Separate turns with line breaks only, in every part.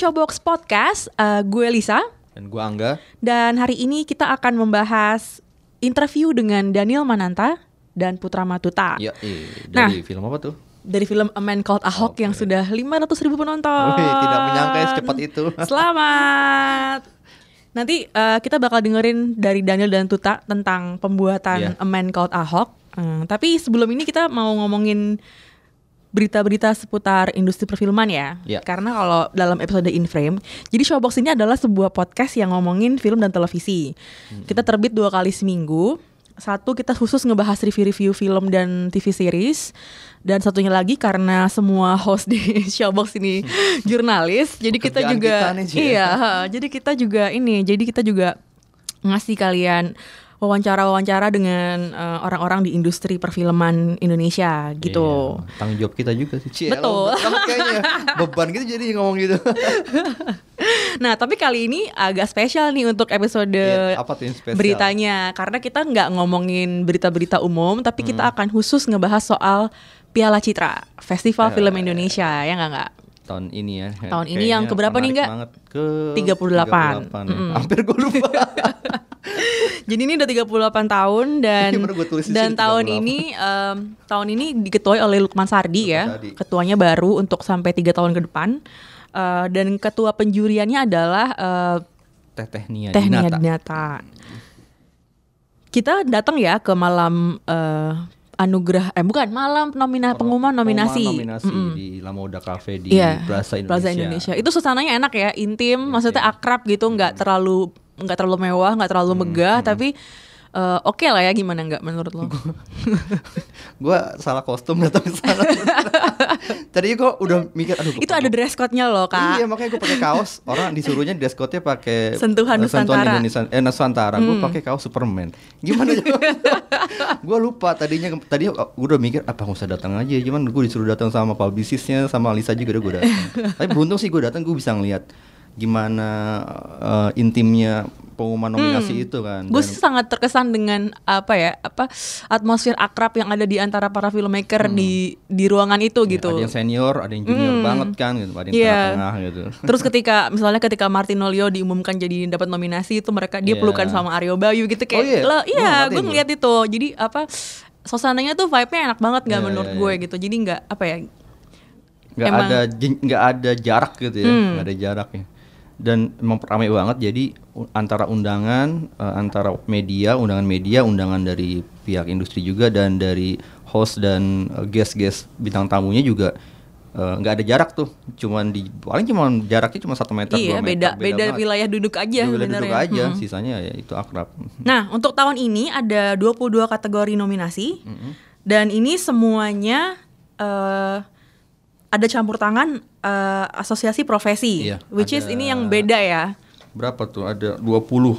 Showbox Podcast. Eh, gue Lisa
Dan gua Angga.
dan hari ini kita akan membahas interview dengan Daniel Mananta dan Putra Matuta
Ya, eh,
Nah.
dari film apa tuh?
dari film A Man Called Ahok yang sudah 500 ribu penonton.
Wih, tidak menyangka ya secepat itu.
Selamat. Nanti eh, kita bakal dengerin dari Daniel dan Tuta tentang pembuatan
Iya.
A Man Called Ahok. Hmm, tapi sebelum ini kita mau ngomongin berita-berita seputar industri perfilman ya.
Iya.
Karena kalau dalam episode In Frame, jadi Showbox ini adalah sebuah podcast yang ngomongin film dan televisi. Kita terbit dua kali seminggu. Satu kita khusus ngebahas review-review film dan TV series. Dan satunya lagi karena semua host di Showbox ini jurnalis, jadi kita juga
kita nih, Ci.
iya, jadi kita juga ini, jadi kita juga ngasih kalian wawancara-wawancara dengan eh, orang-orang di industri perfilman Indonesia gitu.
Iya, tanggung jawab kita juga sih. Cie,
Betul.
kayaknya. Beban gitu jadi ngomong gitu.
Nah, tapi kali ini agak spesial nih untuk episode
Iya, apa tuh yang spesial?
beritanya karena kita nggak ngomongin berita-berita umum, tapi kita
Hmm.
akan khusus ngebahas soal Piala Citra, Festival
Eh,
Film Indonesia, ya nggak nggak?
Tahun ini ya.
Tahun ini yang keberapa nih, Nggak?
Ke
38.
38 ya. Hampir gue lupa.
Jadi ini udah 38 tahun dan
Iya,
dan tahun
38.
ini em, tahun ini diketuai oleh Lukman Sardi
Lukman
ya.
Sardi.
Ketuanya baru untuk sampai tiga tahun ke depan. Eh, dan ketua penjuriannya adalah eh,
Teh Teh Nia
Teh Nia
Dinata.
Dinata. Kita datang ya ke malam eh, anugerah eh bukan malam nomina pengumuman nominasi.
Pengumuman nominasi
Mm-mm.
di Lamoda Cafe di
Iya,
Plaza Indonesia.
Plaza Indonesia. Itu suasananya enak ya, intim, maksudnya
iya.
akrab gitu, nggak terlalu nggak terlalu mewah, nggak terlalu
Hmm,
megah, tapi eh, oke lah ya gimana nggak menurut lo?
Gua salah kostum datang ke sana. Tadi gua udah mikir aduh.
Itu ada dress code-nya loh kak.
Iya makanya gue pakai kaos. Orang disuruhnya dress code-nya pakai
Sentuhan
eh,
Nusantara. Hmm.
Indonesia, eh Nusantara. Gue pakai kaos Superman. Gimana? gue lupa tadinya. Tadi gue udah mikir apa nggak usah datang aja. Cuman gue disuruh datang sama publicistnya sama Lisa juga udah gue datang. Tapi beruntung sih gue datang gue bisa ngeliat gimana eh, intimnya pengumuman nominasi itu kan.
Gue sih sangat terkesan dengan apa ya, apa atmosfer akrab yang ada di antara para filmmaker di di ruangan itu
ya,
gitu.
Ada yang senior, ada yang junior banget kan, gitu. ada yang
Iya.
tengah-tengah gitu.
Terus ketika misalnya ketika Martinolio diumumkan jadi dapat nominasi itu mereka dia
Iya.
pelukan sama Aryo Bayu gitu kayak
Oh, iya?
lo iya
nggak
gue ngeliat itu jadi apa suasananya tuh vibe-nya enak banget nggak
Iya,
menurut
iya,
gue
iya.
gitu jadi nggak apa ya
nggak ada nggak ada jarak gitu ya
Hmm.
nggak ada jaraknya dan emang ramai banget jadi antara undangan eh, antara media undangan media undangan dari pihak industri juga dan dari host dan eh, guest-guest bintang tamunya juga eh, nggak ada jarak tuh cuman di paling cuma jaraknya cuma satu meter
iya
meter
beda beda
banget.
wilayah duduk aja
wilayah duduk aja
Mm.
sisanya ya itu akrab
Nah, untuk tahun ini ada 22 kategori nominasi. Dan ini semuanya eh, ada campur tangan eh, asosiasi profesi.
Iya,
which is ini yang beda ya.
berapa tuh ada 20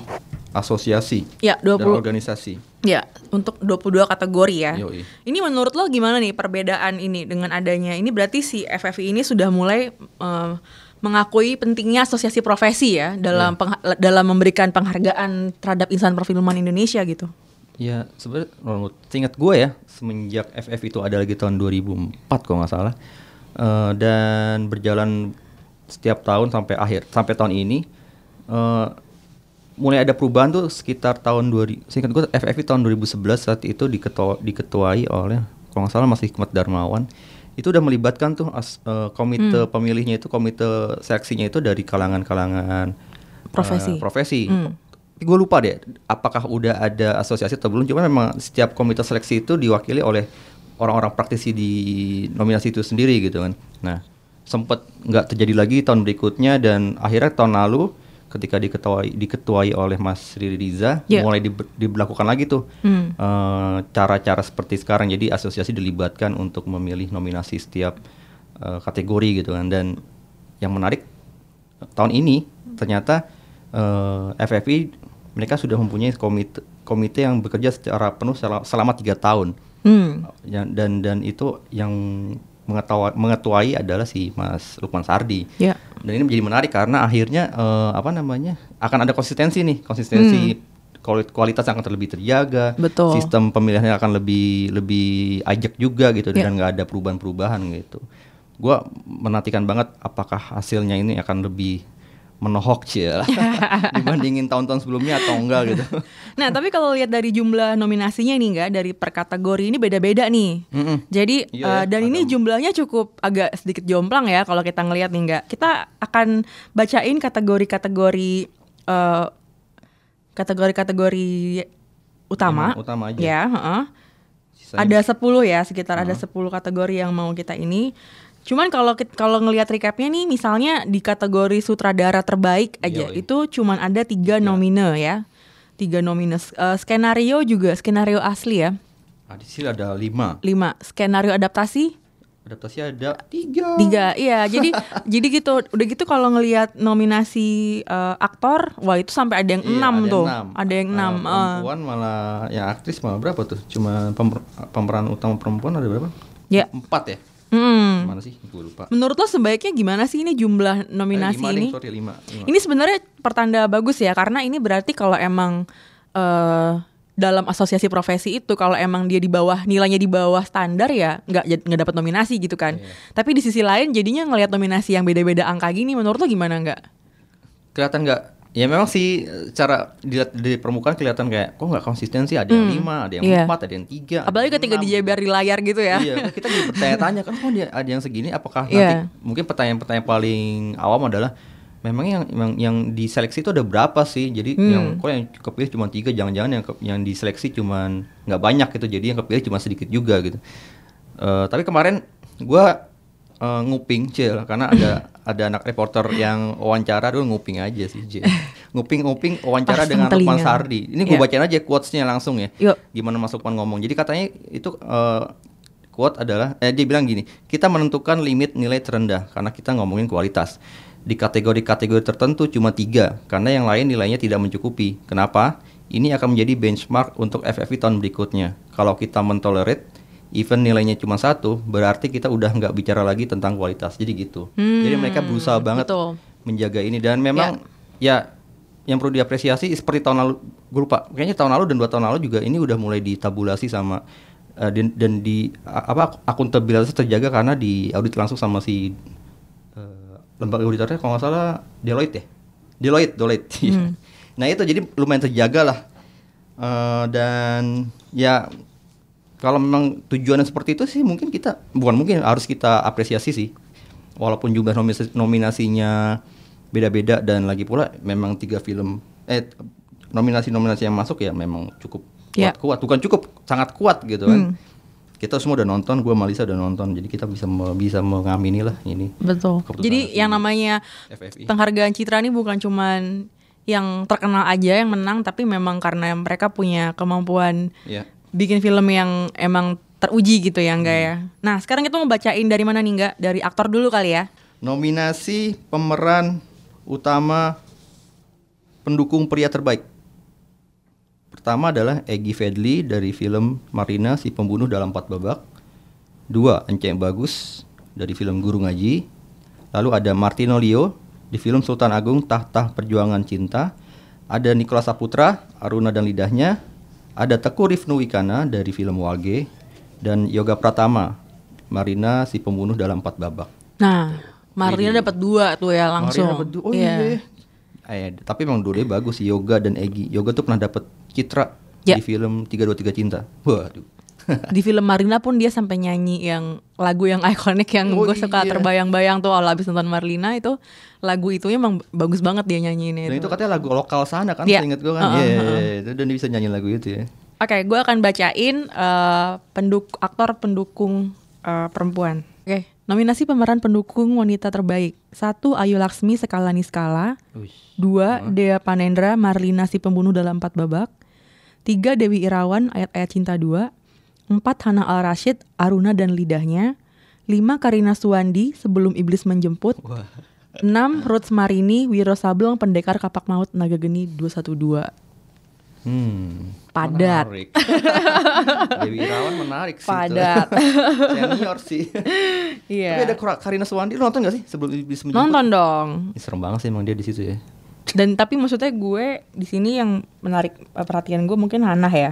asosiasi
Ya,
dan
20
organisasi
Ya, untuk 22 kategori ya.
Yoi.
Ini menurut lo gimana nih perbedaan ini dengan adanya ini berarti si FFI ini sudah mulai eh, mengakui pentingnya asosiasi profesi ya dalam pengha- dalam memberikan penghargaan terhadap insan perfilman Indonesia gitu.
Ya sebenarnya ingat gue ya semenjak FF itu ada lagi tahun 2004 kalau nggak salah Eh, dan berjalan setiap tahun sampai akhir sampai tahun ini eh, mulai ada perubahan tuh sekitar tahun 2000 seingat gue FF itu tahun 2011 saat itu diketua, diketuai oleh kalau nggak salah masih Hikmat Darmawan itu udah melibatkan tuh as- eh, komite pemilihnya itu komite seleksinya itu dari kalangan-kalangan
Profesi.
profesi
Hmm.
gue lupa deh apakah udah ada asosiasi atau belum cuma memang setiap komite seleksi itu diwakili oleh orang-orang praktisi di nominasi itu sendiri gitu kan nah sempat nggak terjadi lagi tahun berikutnya dan akhirnya tahun lalu ketika diketuai diketuai oleh Mas Riri Riza
Ya.
mulai diber- diberlakukan lagi tuh
Hmm.
eh, cara-cara seperti sekarang jadi asosiasi dilibatkan untuk memilih nominasi setiap eh, kategori gitu kan dan yang menarik tahun ini ternyata eh, FFI mereka sudah mempunyai komite komite yang bekerja secara penuh selama, selama tiga tahun
Hmm.
Ya, dan dan itu yang mengetawa, mengetuai adalah si Mas Lukman Sardi
Ya.
dan ini menjadi menarik karena akhirnya eh, apa namanya akan ada konsistensi nih konsistensi kuali- kualitas akan terlebih terjaga
Hmm. Betul.
sistem pemilihannya akan lebih lebih ajak juga gitu
Ya.
dan nggak ada perubahan-perubahan gitu gua menantikan banget apakah hasilnya ini akan lebih menohok sih ya dibandingin tahun-tahun sebelumnya atau enggak gitu
Nah, tapi kalau lihat dari jumlah nominasinya nih enggak dari per kategori ini beda-beda nih.
Mm-mm.
Jadi
Iya ya,
dan ini jumlahnya cukup agak sedikit jomplang ya kalau kita ngelihat nih enggak. Kita akan bacain kategori-kategori eh, kategori-kategori utama.
Yang utama aja.
Ya, heeh.
Sisanya
Ada 10 ya, sekitar ada 10 kategori yang mau kita ini. Cuman kalau kalau ngelihat recapnya nih, misalnya di kategori sutradara terbaik aja,
Yoi.
itu cuman ada tiga nomine ya, tiga nomine. Eh, skenario juga skenario asli ya,
ah, di sini ada lima
lima. Skenario adaptasi
adaptasi ada tiga
tiga. Iya, jadi jadi gitu. Udah gitu kalau ngelihat nominasi eh, aktor, wah itu sampai ada yang
Iya,
enam
ada
tuh,
enam.
ada yang
Eh,
enam. eh.
perempuan malah yang aktris malah berapa tuh cuma pemer- pemeran utama perempuan ada berapa
Ya.
empat ya
Hmm.
mana sih gue lupa
Menurut lo sebaiknya gimana sih ini jumlah nominasi
Eh, lima
ini?
sorry lima, lima.
Ini sebenarnya pertanda bagus ya karena ini berarti kalau emang eh dalam asosiasi profesi itu kalau emang dia di bawah nilainya di bawah standar ya nggak nggak dapat nominasi gitu kan.
Iya.
Tapi di sisi lain jadinya ngelihat nominasi yang beda-beda angka gini menurut lo gimana nggak?
kelihatan nggak ya memang sih eh, cara dilihat di permukaan kelihatan kayak kok nggak konsisten sih ada yang lima ada yang
Iya.
empat ada yang tiga
Apalagi ketika dijeber di layar gitu ya.
iya kita jadi bertanya-tanya kan kok dia ada yang segini apakah
Iya.
nanti mungkin pertanyaan-pertanyaan paling awam adalah memang yang yang, yang diseleksi itu ada berapa sih jadi
Hmm.
yang kok yang kepilih cuma tiga jangan-jangan yang ke- yang diseleksi cuma nggak banyak gitu jadi yang kepilih cuma sedikit juga gitu Eh, tapi kemarin gua eh, nguping cil karena ada ada anak reporter yang wawancara dulu nguping aja sih Cil. nguping nguping wawancara
Pasang
dengan Lukman
telinga.
Sardi ini gue
Iya.
bacain aja quotesnya langsung ya
Yuk.
gimana Mas Lukman ngomong. Jadi katanya itu eh, quote adalah eh dia bilang gini, kita menentukan limit nilai terendah karena kita ngomongin kualitas. Di kategori-kategori tertentu cuma tiga karena yang lain nilainya tidak mencukupi. Kenapa? Ini akan menjadi benchmark untuk FFI tahun berikutnya. Kalau kita mentolerate even nilainya cuma satu, berarti kita udah nggak bicara lagi tentang kualitas. Jadi gitu. Jadi mereka berusaha banget
betul.
menjaga ini dan memang ya yang perlu diapresiasi seperti tahun lalu gue lupa kayaknya tahun lalu dan dua tahun lalu juga ini udah mulai ditabulasi sama eh, dan, dan di apa akuntabilitas terjaga karena di audit langsung sama si eh, lembaga auditornya kalau nggak salah Deloitte ya Deloitte Deloitte iya. nah itu jadi lumayan terjaga lah Eh, dan ya kalau memang tujuannya seperti itu sih mungkin kita bukan mungkin harus kita apresiasi sih walaupun jumlah nominasi, nominasinya beda-beda dan lagi pula memang tiga film eh nominasi-nominasi yang masuk ya memang cukup
Ya.
kuat, kuat bukan cukup sangat kuat gitu kan kita semua udah nonton gue Malisa udah nonton jadi kita bisa me- bisa mengamini lah ini
Betul. Jadi yang namanya
FFI.
penghargaan citra ini bukan cuman yang terkenal aja yang menang tapi memang karena mereka punya kemampuan
ya
bikin film yang emang teruji gitu ya enggak ya.
Hmm.
Nah, sekarang kita mau bacain dari mana nih enggak? Dari aktor dulu kali ya.
nominasi pemeran utama pendukung pria terbaik Pertama adalah Egi Fedli dari film Marina si pembunuh dalam empat babak. Dua, Enceng Bagus dari film Guru Ngaji. Lalu ada Martino Leo di film Sultan Agung Tahta Perjuangan Cinta. Ada Nicholas Saputra, Aruna dan Lidahnya. Ada Teku Rifnu Wikana dari film Wage. Dan Yoga Pratama, Marina si pembunuh dalam empat babak.
Nah, Marlina dapat dua tuh ya langsung.
Marina berdua. Oh iya. Eh, tapi emang dua bagus sih Yoga dan Egi. Yoga tuh pernah dapat citra
Ya.
di film 323 Cinta. Waduh.
Di film Marina pun dia sampai nyanyi yang lagu yang ikonik yang
Oh
gue suka
iya.
terbayang-bayang tuh kalau habis nonton Marlina itu lagu itu emang bagus banget dia nyanyiin
Dan itu katanya lagu lokal sana kan,
Iya.
seingat gue kan.
Heeh,
Iya,
heeh.
itu dan dia bisa nyanyi lagu itu ya.
Oke, gue akan bacain eh, penduk aktor pendukung eh, perempuan. Oke, nominasi pemeran pendukung wanita terbaik. Satu Ayu Laksmi Sekala Niskala. Dua Dea Panendra Marlina si pembunuh dalam empat babak. Tiga Dewi Irawan ayat-ayat cinta dua. Empat Hana Al Rashid Aruna dan lidahnya. Lima Karina Suwandi sebelum iblis menjemput. 6 Ruth Marini, Wiro Sableng, Pendekar Kapak Maut, Naga Geni 212.
Hmm.
Padat.
Menarik. Dewi Irawan menarik sih.
Padat.
Senior sih.
Iya.
Tapi ada Karina Suwandi lu nonton gak sih sebelum Iblis Menjemput?
Nonton dong.
Serem banget sih emang dia di situ ya.
Dan tapi maksudnya gue di sini yang menarik eh, perhatian gue mungkin Hana ya.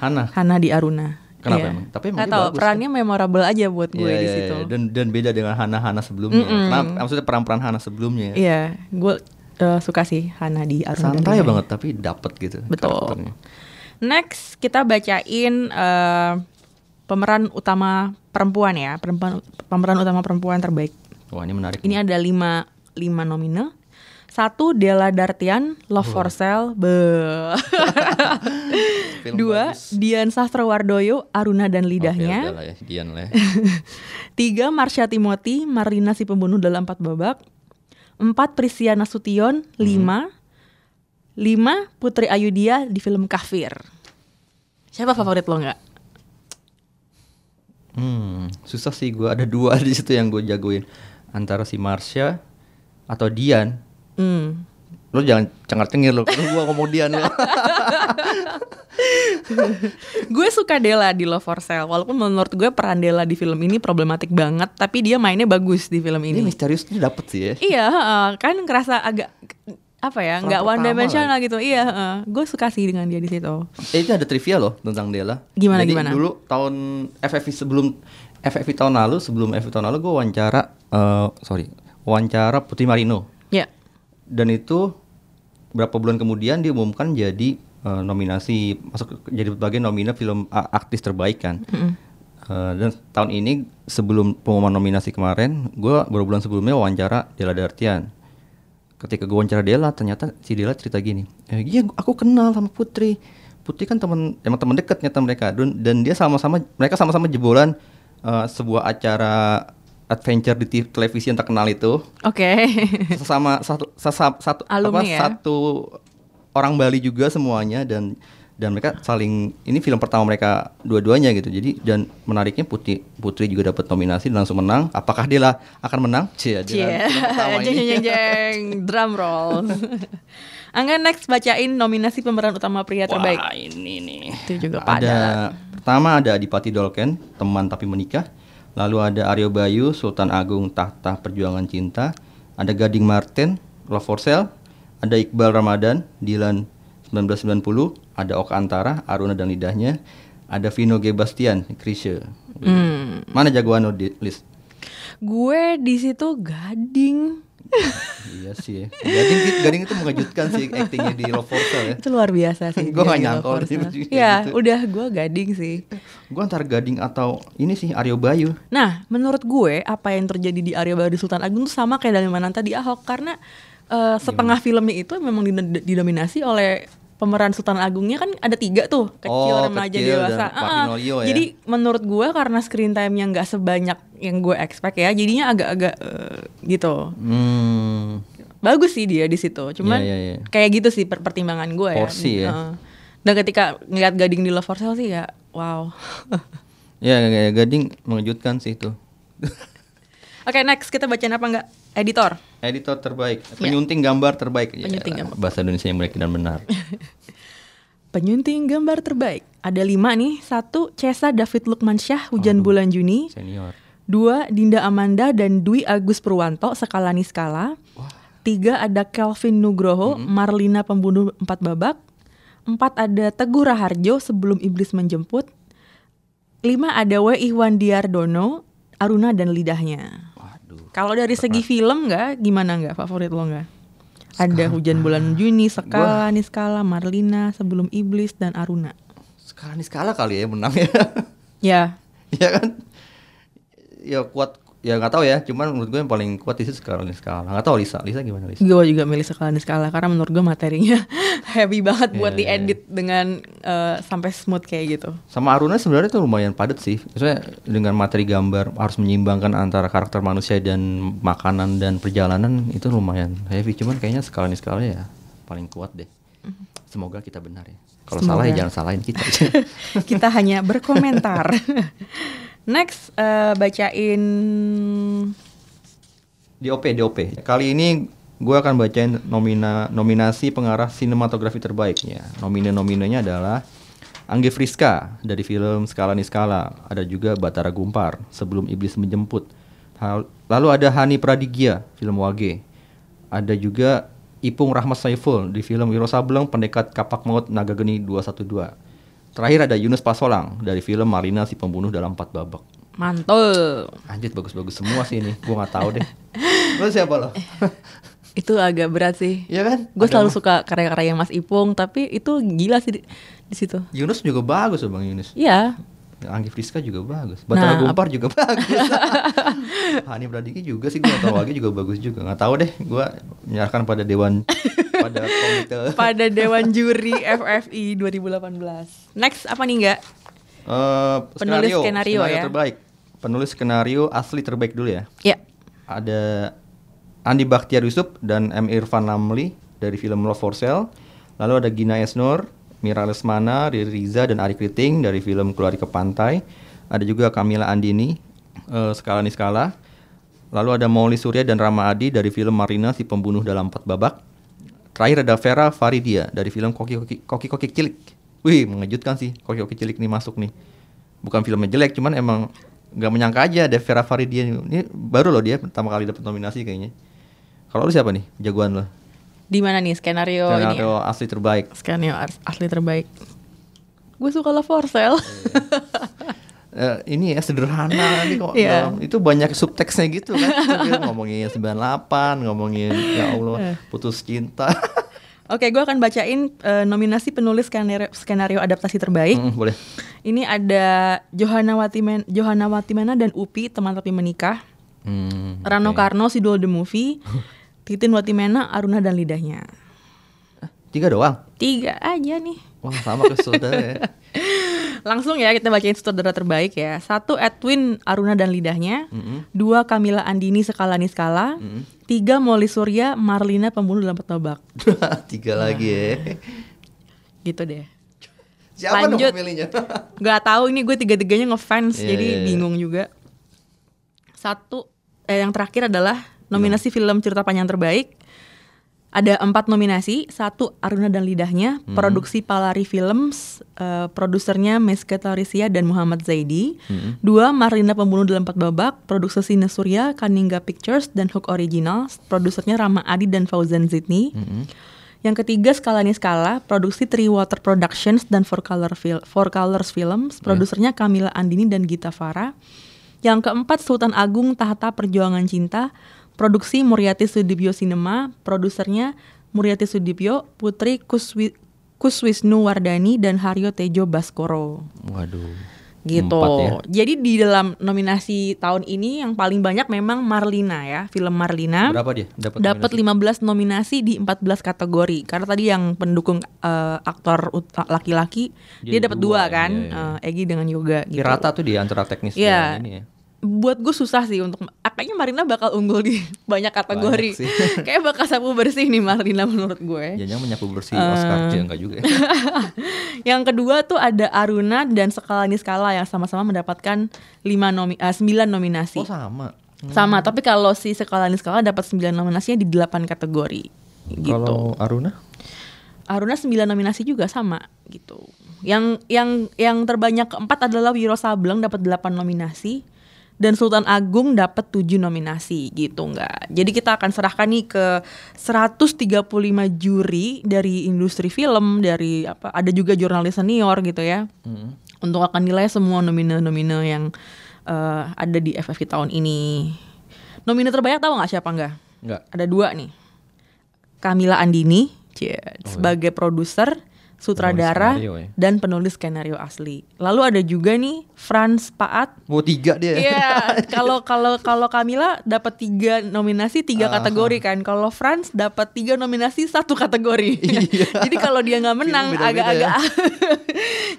Hana.
Hana di Aruna.
Kenapa
Iya.
emang? Tapi emang
Nggak
dia
tahu,
bagus,
perannya memorable aja buat gue
Iya,
di
iya,
situ.
iya. Dan dan beda dengan Hana-Hana sebelumnya. Kenapa? Maksudnya peran-peran Hana sebelumnya. ya.
Iya, gue eh, suka sih Hana di Aruna. dan
Santai banget tapi dapet gitu.
Betul.
karakternya.
Next kita bacain eh, pemeran utama perempuan ya, perempuan pemeran utama perempuan terbaik.
Wah ini menarik.
Ini ada lima lima nominal. Satu Della Dartian, Love for Sale, be. Dua
bagus.
Dian Sastrowardoyo, Aruna dan Lidahnya.
lah ya, Dian lah ya.
Tiga Marsha Timothy, Marlina si pembunuh dalam empat babak. Empat Prisia Nasution, lima. Lima Putri Ayudia di film Kafir. Siapa favorit lo nggak?
Hmm, susah sih gue ada dua di situ yang gue jagoin antara si Marsha atau Dian.
Hmm.
Lo jangan cengar cengir lo, gue ngomong Dian lo.
gue suka Della di Love for Sale walaupun menurut gue peran Della di film ini problematik banget tapi dia mainnya bagus di film
Ini
ini.
misteriusnya dapet sih ya.
iya, heeh, kan ngerasa agak apa ya, nggak one dimensional gitu. Iya, heeh. gue suka sih dengan dia di situ.
Eh, itu ada trivia loh tentang Della.
Gimana,
Jadi
gimana?
dulu tahun FFV sebelum FFV tahun lalu, sebelum FFV tahun lalu gue wawancara, eh, sorry, wawancara Putri Marino.
Ya,
Dan itu berapa bulan kemudian diumumkan jadi eh, nominasi masuk jadi bagian nominasi film a- artis terbaik kan. Eh, dan tahun ini sebelum pengumuman nominasi kemarin, gue baru bulan sebelumnya wawancara Della Dartian. Ketika gue wawancara Della, ternyata si Della cerita gini, eh, iya aku kenal sama Putri. Putri kan teman emang teman dekat ternyata mereka dan, dan dia sama-sama mereka sama-sama jebolan eh, sebuah acara adventure di TV televisi yang terkenal itu.
Oke.
sesama satu sesa- satu
Alumni
apa,
ya?
satu orang Bali juga semuanya dan dan mereka saling ini film pertama mereka dua-duanya gitu. Jadi dan menariknya Putri Putri juga dapat nominasi dan langsung menang. Apakah dia lah akan menang? Cie, pertama
jeng jeng jeng, drum roll. Angga next bacain nominasi pemeran utama pria terbaik.
Wah ini nih.
Itu juga
ada pertama ada Adipati Dolken teman tapi menikah lalu ada Aryo Bayu Sultan Agung Tahta Perjuangan Cinta ada Gading Martin Love for Sale ada Iqbal Ramadan Dilan 1990 ada Oka Antara Aruna dan Lidahnya ada Vino G Bastian Krisye
Hmm.
mana jagoan lo list
Gue di situ gading.
Iya sih ya. Gading, Gading itu mengejutkan sih aktingnya di Love for Sale ya
Itu luar biasa sih.
Gua
dia
nggak
di
nyangka
Love
udah
for Sale.
kayak
Iya,
gitu.
udah gue gading sih.
gue antara Gading atau ini sih Aryo Bayu
Nah, menurut gue apa yang terjadi di Arya Baru Sultan Agung tuh sama kayak Dani Mananta di Ahok karena eh, setengah filmnya itu memang did- didominasi oleh pemeran Sultan Agungnya kan ada tiga tuh kecil,
Oh,
remaja,
kecil dan
dewasa.
Pak
Ah,
ya.
Jadi menurut gue karena screen time-nya nggak sebanyak yang gue expect ya, jadinya agak-agak eh, gitu.
hmm
Bagus sih dia di situ, cuman
Iya, iya, iya.
kayak gitu sih per- pertimbangan gue ya.
Porsi ya.
Heeh. Dan ketika ngeliat Gading di Love for Sale sih ya, wow.
Ya, kayak Gading mengejutkan sih itu.
Oke next kita bacain apa nggak? Editor.
Editor terbaik, penyunting gambar terbaik. Ya.
Penyunting gambar.
Bahasa Indonesia yang baik dan benar.
Penyunting gambar terbaik. Ada lima nih. Satu, Cesa David Lukmansyah, Hujan Bulan Juni.
Senior.
Dua, Dinda Amanda dan Dwi Agus Purwanto, Skala Niskala. Tiga, ada Kelvin Nugroho, Marlina Pembunuh Empat Babak. Empat, ada Teguh Raharjo, Sebelum Iblis Menjemput. Lima, ada W. Ihwan Diardono, Aruna dan Lidahnya. Kalau dari segi film nggak, gimana nggak? Favorit lo nggak? Ada Hujan Bulan Juni, Skala Niskala, Marlina, Sebelum Iblis, dan Aruna.
Skala kali ya menang ya.
Ya,
ya kan? Ya kuat ya nggak tahu ya, cuman menurut gue yang paling kuat itu sekarang ini skala. Nggak tahu Lisa, Lisa gimana Lisa?
gue juga milih Skala Niskala karena menurut gue materinya heavy banget buat
Iya, iya.
diedit dengan eh, sampai smooth kayak gitu.
Sama Aruna sebenarnya tuh lumayan padat sih. Maksudnya dengan materi gambar harus menyeimbangkan antara karakter manusia dan makanan dan perjalanan itu lumayan heavy. Cuman kayaknya skala ini skala ya paling kuat deh. Semoga kita benar ya. Kalau salah ya jangan salahin kita.
Kita hanya berkomentar. Next, eh, bacain
DOP DOP. Kali ini gue akan bacain nomina nominasi pengarah sinematografi terbaiknya. Nomine-nominenya adalah Anggi Friska dari film Skala Niskala. Ada juga Batara Gumpar sebelum iblis menjemput. Lalu ada Hani Pradigya film Wage. Ada juga Ipung Rahmat Saiful di film Wiro Sableng Pendekat Kapak Maut Naga Geni 212. Terakhir ada Yunus Pasolang dari film Marina si pembunuh dalam empat babak.
Mantul.
Anjir bagus-bagus semua sih ini. Gua nggak tahu deh. Lo siapa lo?
Itu agak berat sih.
Iya kan?
Gue selalu suka karya-karya Mas Ipung, tapi itu gila sih di, di situ.
Yunus juga bagus loh Bang Yunus.
Iya.
Anggi Friska juga bagus. Batara
Nah,
Gumpar juga bagus. Hani Pradiki juga sih gua tahu lagi juga bagus juga. Nggak tahu deh. Gua menyerahkan pada dewan pada komite.
Pada Dewan Juri FFI 2018. Next apa nih enggak?
Eh,
Penulis skenario ya.
terbaik. Penulis skenario asli terbaik dulu ya.
Ya.
Ada Andi Bakhtiar Yusuf dan M Irfan Namli dari film Love for Sale. Lalu ada Gina Esnur, Mira Lesmana, Riri Riza dan Ari Kriting dari film Keluar ke Pantai. Ada juga Kamila Andini, eh, Skala Niskala. Lalu ada Mauli Surya dan Rama Adi dari film Marina si pembunuh dalam empat babak. Terakhir ada Vera Faridia dari film Koki Koki Koki Koki Cilik. Wih, mengejutkan sih Koki Koki Cilik nih masuk nih. Bukan filmnya jelek, cuman emang nggak menyangka aja ada Vera Faridia. Ini baru loh dia pertama kali dapat nominasi kayaknya. Kalau lu siapa nih jagoan lo?
Di mana nih skenario, ini? ya?
Skenario asli terbaik.
Skenario as- asli terbaik. Gue suka Love for Sale.
Eh, ini ya sederhana nih kok.
Iya.
dalam- Itu banyak subteksnya gitu kan. Ngomongin 98, ngomongin ya
Eh.
Allah putus cinta.
Oke, gue akan bacain eh, nominasi penulis skenario, skenario adaptasi terbaik.
Mm, boleh.
Ini ada Johanna Watimen, Johanna Watimena dan Upi teman tapi menikah.
Hmm,
Rano
oke.
Karno Sidul the Movie. Titin Watimena Aruna dan lidahnya.
Tiga doang.
Tiga aja nih.
Wah, sama ke saudara ya.
Langsung ya kita bacain sutradara terbaik ya. Satu Edwin Aruna dan lidahnya.
Mm-mm.
Dua Kamila Andini Sekala Niskala.
Mm-mm.
Tiga Molly Surya Marlina Pembunuh dalam Petobak.
Tiga lagi ya.
Gitu deh.
Siapa
Lanjut.
dong?
Gak tahu ini gue tiga-tiganya ngefans
Iya,
jadi
iya, iya.
bingung juga. Satu eh, yang terakhir adalah nominasi film cerita panjang terbaik. Ada empat nominasi, satu Aruna dan Lidahnya,
Hmm.
produksi Palari Films, eh, produsernya Meske Taurisia dan Muhammad Zaidi.
Hmm.
Dua Marlina Pembunuh dalam Empat Babak, produksi Sine Surya, Kaningga Pictures dan Hook Originals, produsernya Rama Adi dan Fauzan Zidni.
Mm-mm.
Yang ketiga Skala Niskala, produksi Three Water Productions dan Four, Color Fil- Four Colors Films, produsernya Kamila Andini dan Gita Farah. Yang keempat Sultan Agung Tahta Perjuangan Cinta, produksi Muriati Sudibyo Cinema, produsernya Muriati Sudibyo, Putri Kuswi Kuswisnu Wardani dan Haryo Tejo Baskoro.
Waduh.
Gitu.
Empat ya.
Jadi di dalam nominasi tahun ini yang paling banyak memang Marlina ya, film Marlina
Berapa dia? Dapat
dapat
nominasi?
15 nominasi di 14 kategori. Karena tadi yang pendukung eh, aktor laki-laki
Dia
dia dapat
dua,
dua kan,
iya, iya.
eh, Egi dengan Yoga gitu.
rata tuh di antara teknis dan ini ya.
Buat gue susah sih untuk ah, kayaknya Marina bakal unggul di banyak kategori.
Banyak.
Kayak bakal sapu bersih nih Marina menurut gue.
Jangan menyapu bersih
Eh.
Oscar juga enggak juga. ya.
Yang kedua tuh ada Aruna dan Skala Niskala yang sama-sama mendapatkan 5 nomi eh, 9 nominasi.
Oh sama.
Sama, tapi kalau si Skala Niskala dapat 9 nominasinya di 8 kategori. Gitu.
Kalau Aruna?
Aruna 9 nominasi juga sama gitu. Yang yang yang terbanyak keempat adalah Wiro Sableng dapat 8 nominasi dan Sultan Agung dapat 7 nominasi gitu enggak. Jadi kita akan serahkan nih ke 135 juri dari industri film, dari apa ada juga jurnalis senior gitu ya.
Hmm.
Untuk akan nilai semua nomine-nomine yang eh, ada di FFI tahun ini. Nomine terbanyak tahu nggak siapa enggak?
Enggak.
Ada dua nih. Kamila Andini cie, sebagai produser, sutradara,
skenario ya.
dan penulis skenario asli. Lalu ada juga nih Franz Paat.
Mau tiga dia.
Iya, kalau kalau kalau Kamila dapat tiga nominasi tiga
Aha.
kategori kan. Kalau Franz dapat tiga nominasi satu kategori. Jadi kalau dia nggak menang
beda-beda
agak-agak.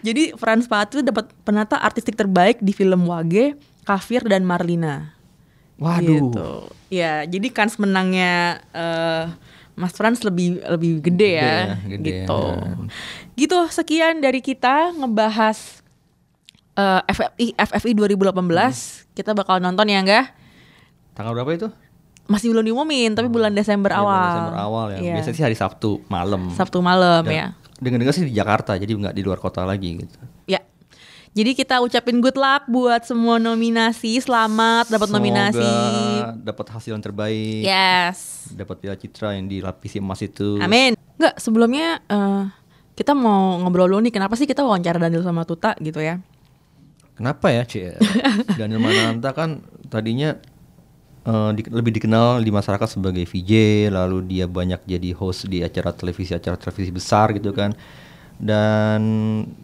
Jadi Franz Paat itu dapat penata artistik terbaik di film Wage, Kafir dan Marlina.
Waduh.
Gitu. Ya, jadi kans menangnya eh, Mas Frans lebih lebih gede ya,
Gede ya, gede
gitu.
ya.
Gitu sekian dari kita ngebahas eh, FFI FFI 2018. Kita bakal nonton ya enggak?
Tanggal berapa itu?
masih belum diumumin, tapi bulan Desember
Iya, bulan
awal.
Desember awal ya.
Iya.
Biasanya sih hari Sabtu malam.
Sabtu malam
Dan
ya.
Dengar-dengar sih di Jakarta, jadi nggak di luar kota lagi gitu.
Jadi kita ucapin good luck buat semua nominasi, selamat dapat nominasi.
dapat hasil yang terbaik.
Yes.
Dapat piala citra yang dilapisi emas itu.
Amin. Enggak, sebelumnya eh, kita mau ngobrol dulu nih kenapa sih kita wawancara Daniel sama Tuta gitu ya.
Kenapa ya, Cie? Daniel Mananta kan tadinya eh, di- lebih dikenal di masyarakat sebagai VJ, lalu dia banyak jadi host di acara televisi acara televisi besar gitu kan. Dan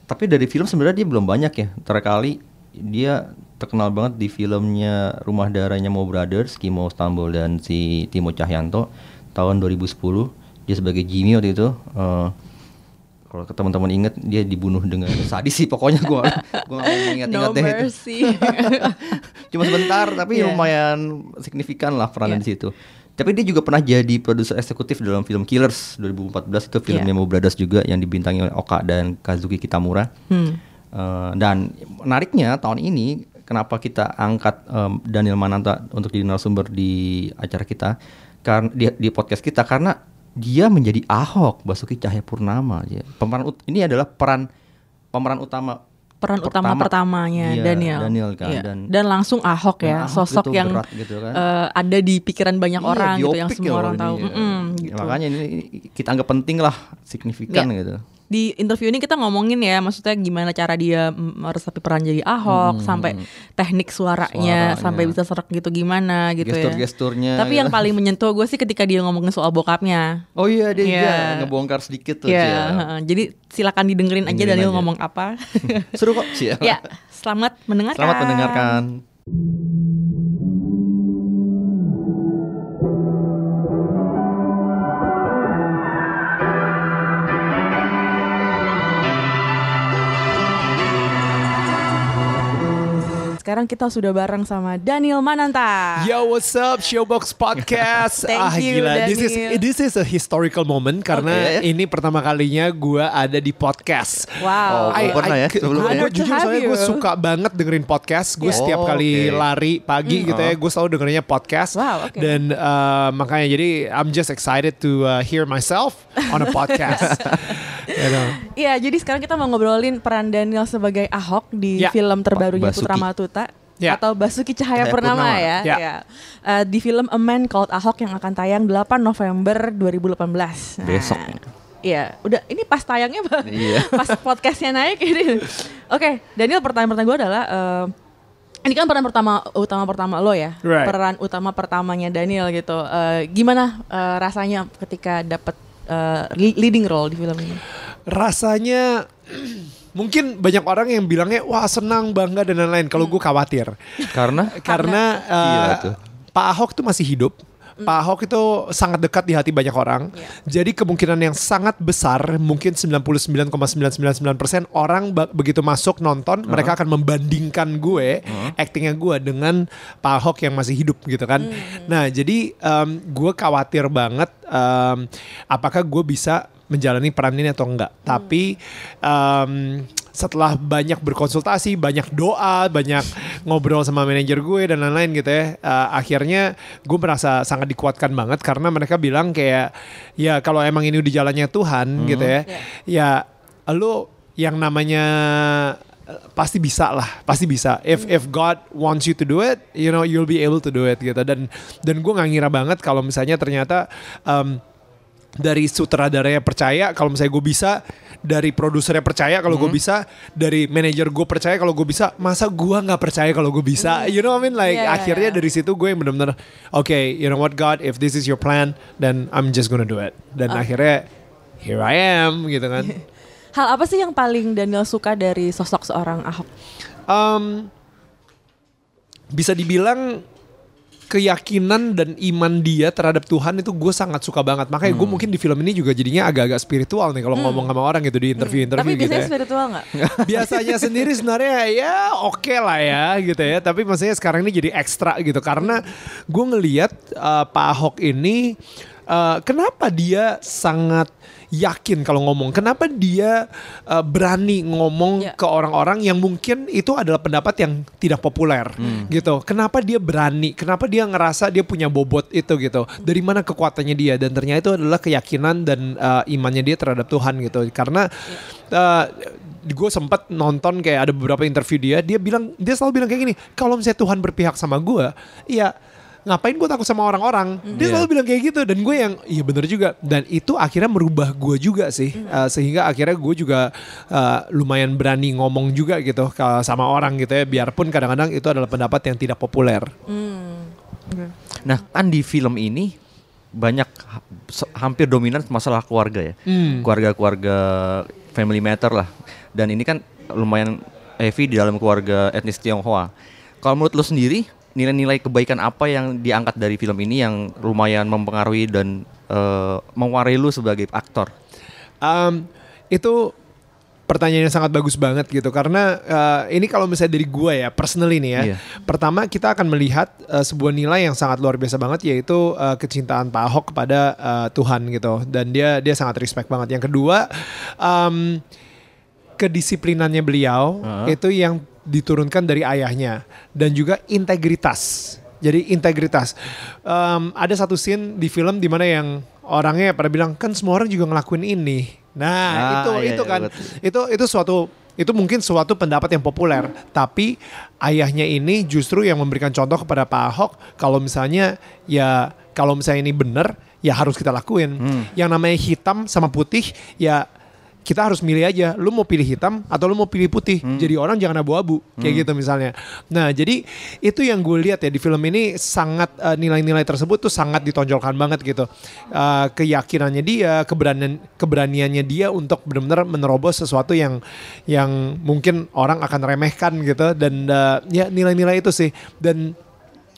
tapi dari film sebenarnya dia belum banyak ya. Terkali dia terkenal banget di filmnya Rumah Darahnya Mo Brothers, Kimo Stambul dan si Timo Cahyanto tahun 2010. Dia sebagai Jimmy waktu itu. eh, kalau ke teman-teman inget dia dibunuh dengan sadis sih pokoknya gua gua nggak mau ingat-ingat
No
deh itu.
mercy.
Cuma sebentar tapi
Yeah.
lumayan signifikan lah perannya
Yeah.
di situ. Tapi dia juga pernah jadi produser eksekutif dalam film Killers 2014 itu film
Yeah.
Nemo Brothers juga yang dibintangi oleh Oka dan Kazuki Kitamura.
Hmm.
Eh, dan menariknya tahun ini kenapa kita angkat em, Daniel Mananta untuk jadi narasumber di acara kita karena di, di podcast kita karena dia menjadi Ahok Basuki Cahayapurnama ya. Pemeran ini adalah peran pemeran utama
Peran utama
pertama-
pertamanya
Iya,
Daniel.
Daniel kan,
Iya.
dan-
dan langsung Ahok ya,
Ahok
sosok
gitu,
yang
berat gitu kan.
eh, ada di pikiran banyak
Iya,
orang gitu yang semua
ya
orang
ini,
tahu.
ya.
Mm-mm,
Ya,
gitu.
makanya ini kita anggap penting lah, signifikan
Iya.
gitu.
Di interview ini kita ngomongin ya maksudnya gimana cara dia meresapi peran jadi Ahok sampai teknik suaranya,
Suaranya.
sampai bisa serak gitu gimana gitu ya.
Gestur-gesturnya
Tapi yang paling menyentuh gue sih ketika dia ngomongin soal bokapnya.
Oh iya dia, dia ngebongkar sedikit tuh Cia.
heeh. jadi silakan didengerin aja Daniel
aja.
ngomong apa.
Seru kok Cia.
ya, selamat mendengarkan.
Selamat mendengarkan.
Sekarang kita sudah bareng sama Daniel Mananta.
Yo, what's up, Showbox Podcast?
Thank
ah,
you,
gila. This is
Daniel.
this is a historical moment karena
Oke.
ini pertama kalinya gua ada di podcast.
Wow.
Oh, belum pernah ya sebelumnya?
Gue jujur soalnya gue suka banget dengerin podcast. Gue
Yeah.
setiap
Oh,
kali
oke.
lari pagi gitu ya, gue selalu dengerinnya podcast.
Wow, oke.
Dan uh, makanya jadi I'm just excited to uh, hear myself on a podcast. you know.
Iya, jadi sekarang kita mau ngobrolin peran Daniel sebagai Ahok di
Ya.
film terbarunya
Basuki.
Putra Matuta.
Ya.
Atau Basuki Cahaya
Cahaya
Purnama
Purnama.
ya.
Ya.
ya. Eh, di film A Man Called Ahok yang akan tayang 8 November 2018. Nah,
Besok.
Iya, udah ini pas tayangnya Bang.
Iya.
pas podcastnya naik ini. Oke, Daniel pertanyaan pertama gue adalah eh, ini kan peran pertama utama pertama lo ya,
Right.
peran utama pertamanya Daniel gitu. Eh, gimana eh, rasanya ketika dapat eh, leading role di film ini?
Rasanya mungkin banyak orang yang bilangnya wah senang bangga dan lain-lain. Kalau gue khawatir.
Karena
karena uh,
tuh.
Pak Ahok tuh masih hidup. Pak Ahok itu sangat dekat di hati banyak orang.
Iya.
Jadi kemungkinan yang sangat besar, mungkin 99,999% orang begitu masuk nonton, mereka akan membandingkan gue, actingnya gue dengan Pak Ahok yang masih hidup gitu kan. Nah jadi em, gue khawatir banget em, apakah gue bisa menjalani peran ini atau enggak. Tapi em, setelah banyak berkonsultasi, banyak doa, banyak ngobrol sama manajer gue dan lain-lain gitu ya, eh, akhirnya gue merasa sangat dikuatkan banget karena mereka bilang kayak ya kalau emang ini di jalannya Tuhan gitu ya, ya lo yang namanya eh, pasti bisa lah, pasti bisa. If if God wants you to do it, you know you'll be able to do it gitu. Dan dan gue nggak ngira banget kalau misalnya ternyata em, dari sutradaranya percaya kalau misalnya gue bisa dari produsernya percaya kalau gue bisa dari manajer gue percaya kalau gue bisa masa gue nggak percaya kalau gue bisa? You know what I mean? Like
Yeah,
akhirnya
yeah.
dari situ gue yang benar-benar oke you know what God if this is your plan then I'm just gonna do it. Dan akhirnya here I am gitu kan.
Hal apa sih yang paling Daniel suka dari sosok seorang Ahok?
Um, bisa dibilang keyakinan dan iman dia terhadap Tuhan itu gue sangat suka banget. Makanya gue mungkin di film ini juga jadinya agak-agak spiritual nih kalau ngomong sama orang gitu di interview-interview
Tapi
gitu
biasanya
ya.
spiritual nggak?
Biasanya sendiri sebenarnya ya oke lah ya gitu ya. Tapi maksudnya sekarang ini jadi ekstra gitu karena gue ngeliat uh, Pak Ahok ini uh, kenapa dia sangat yakin kalau ngomong? Kenapa dia uh, berani ngomong
Ya.
ke orang-orang yang mungkin itu adalah pendapat yang tidak populer gitu? Kenapa dia berani? Kenapa dia ngerasa dia punya bobot itu gitu? Dari mana kekuatannya dia? Dan ternyata itu adalah keyakinan dan uh, imannya dia terhadap Tuhan gitu. Karena uh, gue sempat nonton kayak ada beberapa interview dia, dia bilang dia selalu bilang kayak gini, kalau misalnya Tuhan berpihak sama gue, ya ngapain gue takut sama orang-orang? Dia
Iya.
selalu bilang kayak gitu dan gue yang iya bener juga dan itu akhirnya merubah gue juga sih Uh, sehingga akhirnya gue juga uh, lumayan berani ngomong juga gitu ke- sama orang gitu ya biarpun kadang-kadang itu adalah pendapat yang tidak populer.
Nah, kan di film ini banyak ha- hampir dominan masalah keluarga ya.
Hmm.
Keluarga-keluarga family matter lah. Dan ini kan lumayan heavy di dalam keluarga etnis Tionghoa. Kalau menurut lo sendiri, nilai-nilai kebaikan apa yang diangkat dari film ini yang lumayan mempengaruhi dan mewarai lu sebagai aktor?
Um, itu pertanyaan yang sangat bagus banget gitu karena uh, ini kalau misalnya dari gue ya personally nih ya
Iya.
pertama kita akan melihat uh, sebuah nilai yang sangat luar biasa banget yaitu uh, kecintaan Pak Ahok kepada uh, Tuhan gitu dan dia dia sangat respect banget yang kedua um, kedisiplinannya beliau
Heeh.
itu yang diturunkan dari ayahnya dan juga integritas. Jadi integritas. Em, ada satu scene di film di mana yang orangnya pada bilang kan semua orang juga ngelakuin ini. Nah
Ah,
itu
iya,
itu
iya,
kan
betul.
itu itu suatu itu mungkin suatu pendapat yang populer, tapi ayahnya ini justru yang memberikan contoh kepada Pak Ahok kalau misalnya ya kalau misalnya ini benar ya harus kita lakuin. Yang namanya hitam sama putih ya kita harus milih aja. Lu mau pilih hitam atau lu mau pilih putih. Jadi orang jangan abu-abu kayak gitu misalnya. Nah jadi itu yang gue lihat ya di film ini sangat eh, nilai-nilai tersebut tuh sangat ditonjolkan banget gitu. Eh, keyakinannya dia, keberanian keberaniannya dia untuk benar-benar menerobos sesuatu yang yang mungkin orang akan remehkan gitu dan eh, ya nilai-nilai itu sih dan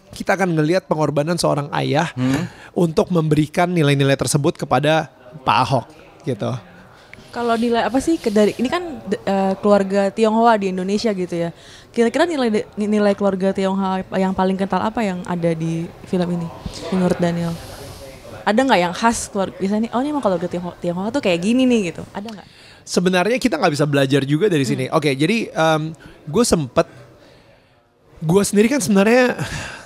kita akan ngelihat pengorbanan seorang ayah untuk memberikan nilai-nilai tersebut kepada Pak Ahok gitu.
Kalau nilai apa sih dari ini kan eh, keluarga Tionghoa di Indonesia gitu ya. Kira-kira nilai nilai keluarga Tionghoa yang paling kental apa yang ada di film ini menurut Daniel? Ada nggak yang khas keluarga biasanya nih, oh ini emang keluarga Tionghoa, Tionghoa tuh kayak gini nih gitu. Ada nggak?
sebenarnya kita nggak bisa belajar juga dari sini. Oke, jadi gue sempet, gue sendiri kan sebenarnya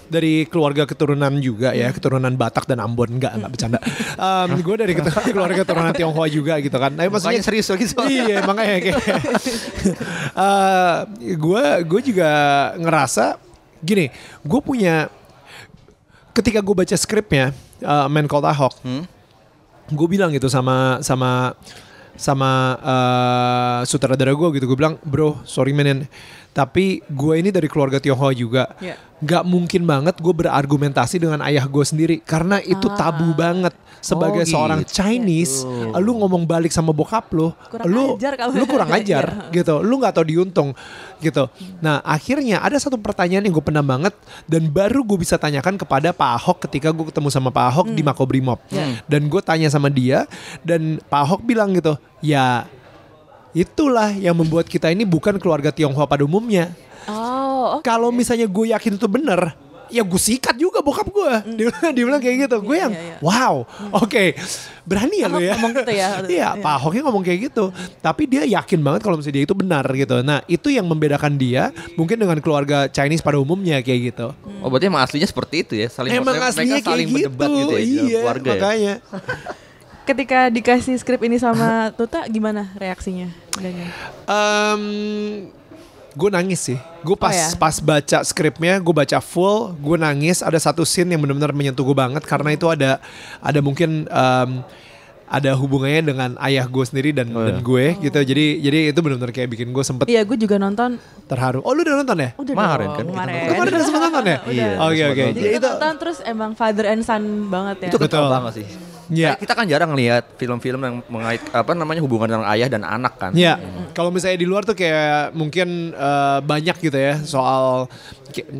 dari keluarga keturunan juga ya, keturunan Batak dan Ambon nggak nggak bercanda. gue dari ketu- keluarga keturunan Tionghoa juga gitu kan. Tapi maksudnya
Mukanya serius lagi soalnya.
Iya makanya kayak gue gue juga ngerasa gini, gue punya ketika gue baca skripnya uh, Man Called Ahok, gue bilang gitu sama sama sama uh, sutradara gue gitu gue bilang bro sorry men tapi gue ini dari keluarga Tionghoa juga
Iya.
nggak mungkin banget gue berargumentasi dengan ayah gue sendiri karena itu tabu banget sebagai
Oh,
seorang
gitu.
Chinese lu ngomong balik sama bokap lu
Kurang
lu
ajar kamu.
lu kurang ajar
Iya.
gitu lu nggak tahu diuntung gitu nah akhirnya ada satu pertanyaan yang gue pernah banget dan baru gue bisa tanyakan kepada Pak Ahok ketika gue ketemu sama Pak Ahok di Makobrimob
Ya.
dan gue tanya sama dia dan Pak Ahok bilang gitu ya itulah yang membuat kita ini bukan keluarga Tionghoa pada umumnya
Oh, oke.
kalau misalnya gue yakin itu bener ya gue sikat juga bokap gue dia, dia bilang kayak gitu gue
Iya,
yang
iya, iya.
wow oke berani ya lo
Ahok
ya
ngomong gitu ya.
iya
Iya.
Pak Ahoknya ngomong kayak gitu tapi dia yakin banget kalau misalnya dia itu benar gitu nah itu yang membedakan dia mungkin dengan keluarga Chinese pada umumnya kayak gitu
Oh berarti emang aslinya seperti itu ya? Saling
emang
mereka
aslinya kayak
saling
gitu,
berdebat gitu ya
iya
keluarga ya?
Ketika dikasih skrip ini sama Tuta gimana reaksinya Daniel?
gue nangis sih. Gue pas
Oh ya?
pas baca skripnya, gue baca full, gue nangis. Ada satu scene yang benar-benar menyentuh gue banget karena itu ada ada mungkin em, ada hubungannya dengan ayah gue sendiri dan
Oh,
dan
ya.
gue gitu. Jadi jadi itu benar-benar kayak bikin gue sempet
Iya, gue juga nonton.
terharu. Oh lu udah nonton ya?
Udah
Kemarin kan kita
kemarin.
Udah sempet nonton ya? Oke
Iya,
oke.
sempat
Jadi
itu
nonton terus emang father and son banget ya.
Itu
Betul.
banget sih.
Iya.
Kayak Kita kan jarang ngelihat film-film yang mengait apa namanya hubungan dengan ayah dan anak kan.
Ya, kalau misalnya di luar tuh kayak mungkin eh, banyak gitu ya soal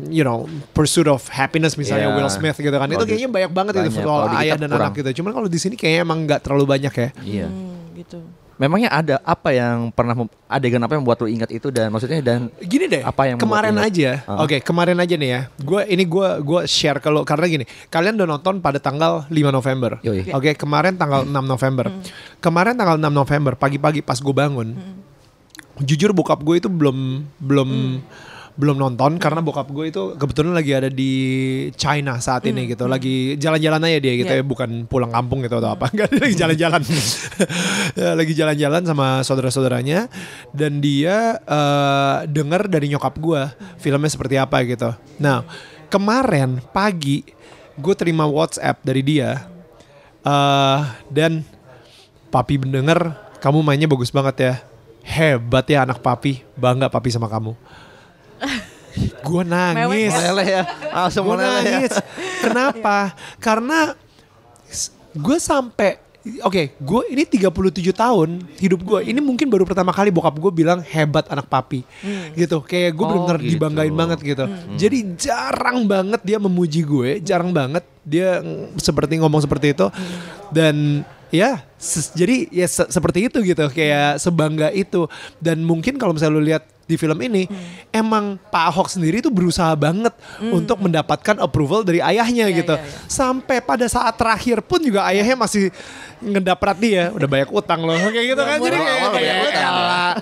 you know pursuit of happiness misalnya
Iya.
Will Smith gitu kan. Itu
Kalau di-
kayaknya banyak banget itu
banyak.
soal
Kalau di
ayah dan
kurang.
anak gitu. Cuman kalau di sini kayaknya emang nggak terlalu banyak ya.
Iya.
Hmm, gitu.
Memangnya ada apa yang pernah mem- adegan apa yang membuat lu ingat itu dan maksudnya dan
Gini deh,
Apa yang
kemarin aja,
ingat?
oke kemarin aja nih ya. Gue ini gue gue share kalau karena gini, kalian udah nonton pada tanggal 5 November.
Yoi.
Oke, kemarin tanggal 6 November. Kemarin tanggal 6 November pagi-pagi pas gue bangun, jujur bokap gue itu belum belum belum nonton karena bokap gue itu kebetulan lagi ada di China saat ini gitu. lagi jalan-jalan aja dia gitu ya
Yeah.
bukan pulang kampung gitu atau apa. Enggak dia lagi jalan-jalan. Ya, lagi jalan-jalan sama saudara-saudaranya. Dan dia eh, dengar dari nyokap gue filmnya seperti apa gitu. Nah kemarin pagi gue terima WhatsApp dari dia eh dan papi mendengar kamu mainnya bagus banget ya. Hebat ya anak papi. Bangga papi sama kamu gue nangis
meleleh ya langsung
gue
meleleh ya
nangis kenapa karena gue sampai Oke, gue ini 37 tahun hidup gue. Ini mungkin baru pertama kali bokap gue bilang hebat anak papi, gitu. Kayak gue
Oh,
benar-benar
gitu.
dibanggain banget gitu. Jadi jarang banget dia memuji gue, jarang banget dia seperti ngomong seperti itu. Dan ya, jadi ya se- seperti itu gitu. Kayak sebangga itu. Dan mungkin kalau misalnya lu lihat di film ini, emang Pak Ahok sendiri tuh berusaha banget untuk mendapatkan approval dari ayahnya
Iya,
gitu.
iya, iya.
Sampai pada saat terakhir pun juga ayahnya masih ngedaprat dia, udah banyak utang loh kayak gitu kan. Jadi kayak,
banyak utang.
elah.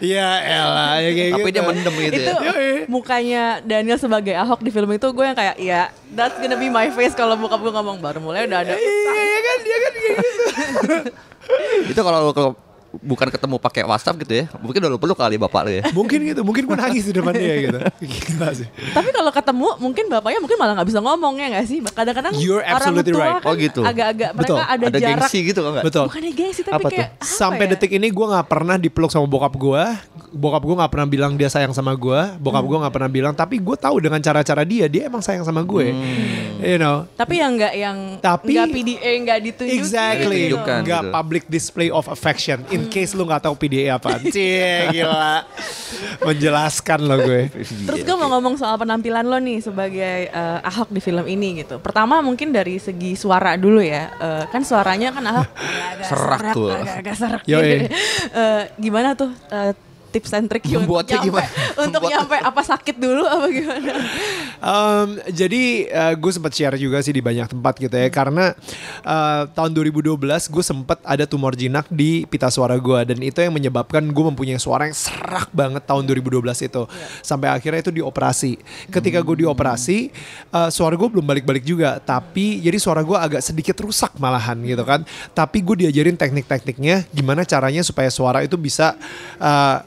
Iya elah ya kayak
tapi
gitu.
dia mendem gitu
itu
ya
mukanya Daniel sebagai Ahok di film itu gue yang kayak ya that's gonna be my face kalau bokap gue ngomong baru mulai udah ada
Iya iya kan dia kan kayak gitu.
itu kalau kalau bukan ketemu pakai WhatsApp gitu ya mungkin udah lu peluk kali bapak lu ya
mungkin gitu, mungkin gue nangis di depan dia gitu. Gila sih.
tapi kalau ketemu mungkin bapaknya mungkin malah nggak bisa ngomong ya nggak sih kadang-kadang
You're
orang
absolutely
tua
right.
kan
Oh, gitu.
agak-agak mereka
Betul.
ada,
ada
jarak
gengsi gitu kan
Betul.
bukannya gengsi tapi
Apa tuh?
kayak apa
Sampai
ya?
detik ini gue nggak pernah dipeluk sama bokap gue. Bokap gue nggak pernah bilang dia sayang sama gue. Bokap gue nggak pernah bilang. Tapi gue tahu dengan cara-cara dia, dia emang sayang sama gue. You know.
tapi yang nggak yang
Tapi-
nggak PDA nggak ditunjukin
Exactly,
gitu.
Ditunjukkan.
nggak
gitu.
public display of affection. In case lu nggak tahu PDA apa, cie gila, menjelaskan lo gue.
Terus gue mau ngomong soal penampilan lo nih sebagai eh, Ahok di film ini gitu. Pertama mungkin dari segi suara dulu ya. Eh, kan suaranya kan Ahok agak-agak
Serak tuh.
agak-agak serak.
Yoi.
gitu. Eh, gimana tuh eh, tips and trick untuk
Membuatnya
nyampe,
gimana?
untuk
Membuat-
nyampe apa sakit dulu apa gimana?
Um, jadi gue sempat share juga sih di banyak tempat gitu ya karena uh, tahun 2012 gue sempat ada tumor jinak di pita suara gue dan itu yang menyebabkan gue mempunyai suara yang serak banget tahun 2012 itu sampai akhirnya itu dioperasi. Ketika gue dioperasi uh, suara gue belum balik-balik juga tapi jadi suara gue agak sedikit rusak malahan gitu kan. Tapi gue diajarin teknik-tekniknya gimana caranya supaya suara itu bisa uh,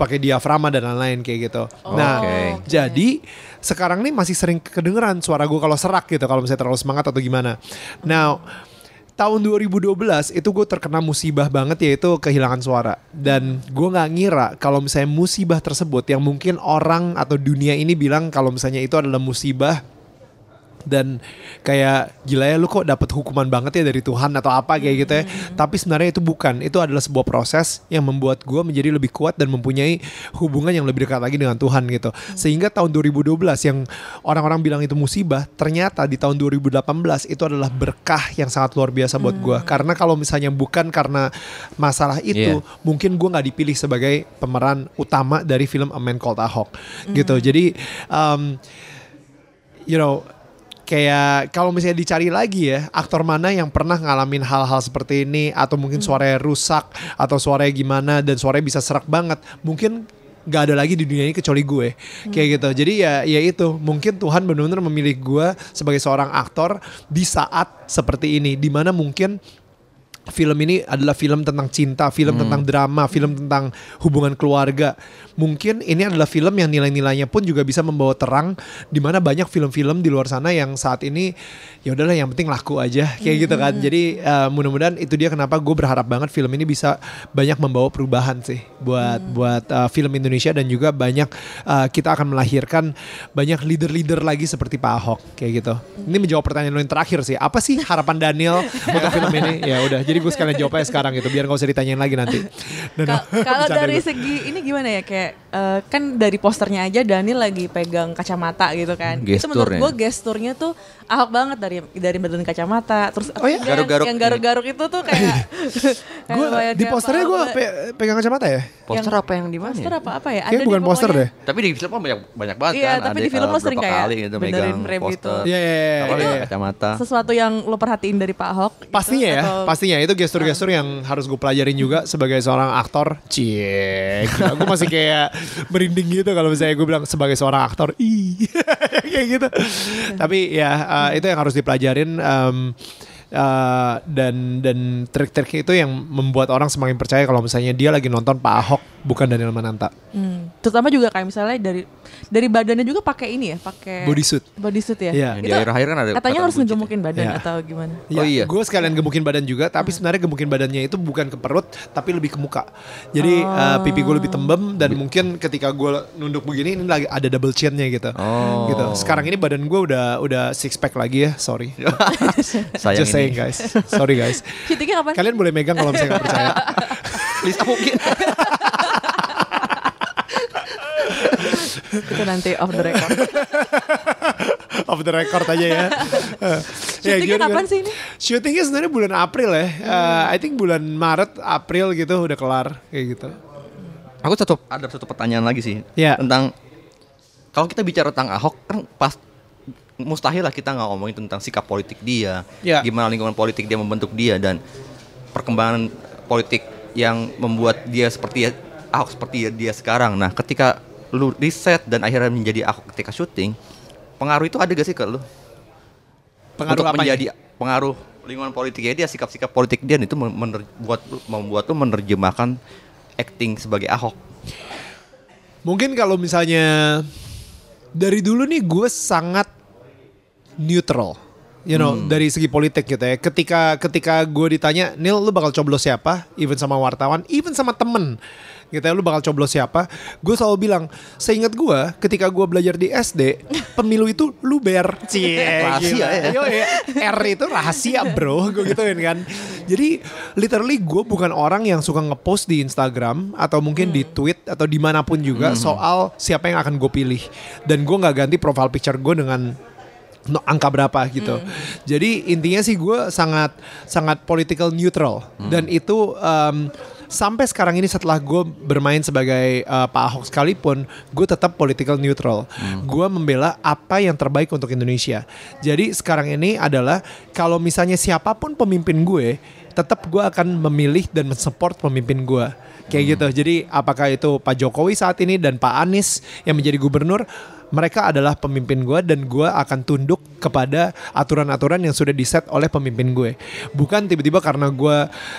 pakai diafragma dan lain-lain kayak gitu. nah,
Oke.
jadi sekarang nih masih sering kedengeran suara gue kalau serak gitu kalau misalnya terlalu semangat atau gimana. Now tahun 2012 itu gue terkena musibah banget yaitu kehilangan suara dan gue nggak ngira kalau misalnya musibah tersebut yang mungkin orang atau dunia ini bilang kalau misalnya itu adalah musibah dan kayak gila ya lu kok dapat hukuman banget ya dari Tuhan atau apa kayak gitu ya. Tapi sebenarnya itu bukan. Itu adalah sebuah proses yang membuat gue menjadi lebih kuat dan mempunyai hubungan yang lebih dekat lagi dengan Tuhan gitu. Sehingga tahun 2012 yang orang-orang bilang itu musibah ternyata di tahun 2018 itu adalah berkah yang sangat luar biasa buat gue karena kalau misalnya bukan karena masalah itu
Iya.
mungkin gue nggak dipilih sebagai pemeran utama dari film A Man Called Ahok gitu. Jadi um, you know kayak kalau misalnya dicari lagi ya aktor mana yang pernah ngalamin hal-hal seperti ini? Atau mungkin suaranya rusak atau suaranya gimana dan suaranya bisa serak banget. Mungkin nggak ada lagi di dunia ini kecuali gue. Kayak gitu. Jadi ya ya itu. Mungkin Tuhan benar-benar memilih gue sebagai seorang aktor di saat seperti ini. Di mana mungkin film ini adalah film tentang cinta, film tentang drama, film tentang hubungan keluarga. Mungkin ini adalah film yang nilai-nilainya pun juga bisa membawa terang di mana banyak film-film di luar sana yang saat ini ya udahlah yang penting laku aja kayak gitu kan. Jadi eh, mudah-mudahan itu dia kenapa gue berharap banget film ini bisa banyak membawa perubahan sih buat buat eh, film Indonesia dan juga banyak eh, kita akan melahirkan banyak leader-leader lagi seperti Pak Ahok kayak gitu. Ini menjawab pertanyaan lo yang terakhir sih. Apa sih harapan Daniel untuk film ini? Ya udah. Jadi gue sekalian jawab aja sekarang gitu biar nggak usah ditanyain lagi nanti.
Kalau dari
gue.
segi ini gimana ya kayak eh, kan dari posternya aja Daniel lagi pegang kacamata gitu kan. itu menurut
Gesturnya.
gue gesturnya tuh ahok banget dari dari badan kacamata. Terus
Oh iya?
Garuk-garuk
yang garuk-garuk itu tuh kayak, kayak
gue di posternya gue pe- pegang kacamata ya.
Poster
yang-
apa yang di mana?
Poster
ya?
apa apa ya?
Kayaknya
Ada
bukan poster deh.
Tapi di film kan banyak banyak banget
Iya,
kan.
tapi
Ada,
di film lo sering kayak
gitu megang poster.
gitu.
Iya iya iya,
Apa,
iya.
kacamata.
Sesuatu yang lo perhatiin dari Pak Ahok. gitu,
Pastinya ya,
atau-
pastinya itu gestur-gestur yang harus gue pelajarin juga sebagai seorang aktor. Cie, gue masih kayak merinding gitu kalau misalnya gue bilang sebagai seorang aktor, ih, kayak gitu. Tapi ya uh, itu yang harus dipelajarin. um, uh, dan dan trik-trik itu yang membuat orang semakin percaya kalau misalnya dia lagi nonton Pak Ahok bukan Daniel Mananta.
Hmm. Terutama juga kayak misalnya dari dari badannya juga pakai ini ya, pakai
Bodysuit.
Bodysuit ya.
Iya.
Yang di
Itu
akhir-akhir kan ada
Katanya
kata
harus
buncit.
ngegemukin badan
Iya.
atau gimana?
Oh iya.
Gue sekalian gemukin badan juga, tapi sebenarnya gemukin badannya itu bukan ke perut, tapi lebih ke muka. Jadi uh, pipi gue lebih tembem dan mungkin ketika gue nunduk begini ini lagi ada double chinnya gitu.
Oh.
Gitu. Sekarang ini badan gue udah udah six pack lagi ya, sorry.
Sayang
Just saying
ini.
guys, sorry guys.
Syutingnya kapan?
Kalian boleh megang kalau misalnya nggak percaya.
Lisa mungkin.
Itu nanti off the record.
Off the record aja ya.
Syutingnya
gimana,
kapan sih ini?
Syutingnya sebenarnya bulan April ya. Eh, I think bulan Maret, April gitu udah kelar kayak gitu.
Aku satu ada satu pertanyaan lagi sih
Iya.
tentang kalau kita bicara tentang Ahok kan pas mustahil lah kita nggak ngomongin tentang sikap politik dia,
Iya.
gimana lingkungan politik dia membentuk dia dan perkembangan politik yang membuat dia seperti Ahok seperti dia sekarang. Nah, ketika lu riset dan akhirnya menjadi Ahok ketika syuting, pengaruh itu ada gak sih ke lu?
Pengaruh
Untuk
apa
menjadi pengaruh lingkungan politiknya dia, sikap-sikap politik dia itu mener- buat membuat lu menerjemahkan acting sebagai Ahok.
Mungkin kalau misalnya dari dulu nih gue sangat neutral. You know, dari segi politik gitu ya. Ketika ketika gue ditanya, "Nil, lu bakal coblos siapa?" Even sama wartawan, even sama temen. Gitu ya, lu bakal coblos siapa? Gue selalu bilang, seingat gue, ketika gue belajar di SD, pemilu itu luber. Cie,
Rahasia ya.
Yo, ya. R itu rahasia bro, gue gituin kan. Jadi literally gue bukan orang yang suka ngepost di Instagram atau mungkin di tweet atau di mana pun juga soal siapa yang akan gue pilih. Dan gue nggak ganti profile picture gue dengan no- angka berapa gitu. Jadi intinya sih gue sangat sangat political neutral dan itu em, sampai sekarang ini setelah gue bermain sebagai eh, Pak Ahok sekalipun, gue tetap political neutral. Gue membela apa yang terbaik untuk Indonesia. Jadi sekarang ini adalah kalau misalnya siapa pun pemimpin gue, tetap gue akan memilih dan mensupport pemimpin gue. Kayak gitu. Jadi apakah itu Pak Jokowi saat ini dan Pak Anies yang menjadi gubernur, mereka adalah pemimpin gue dan gue akan tunduk kepada aturan-aturan yang sudah diset oleh pemimpin gue. Bukan tiba-tiba karena gue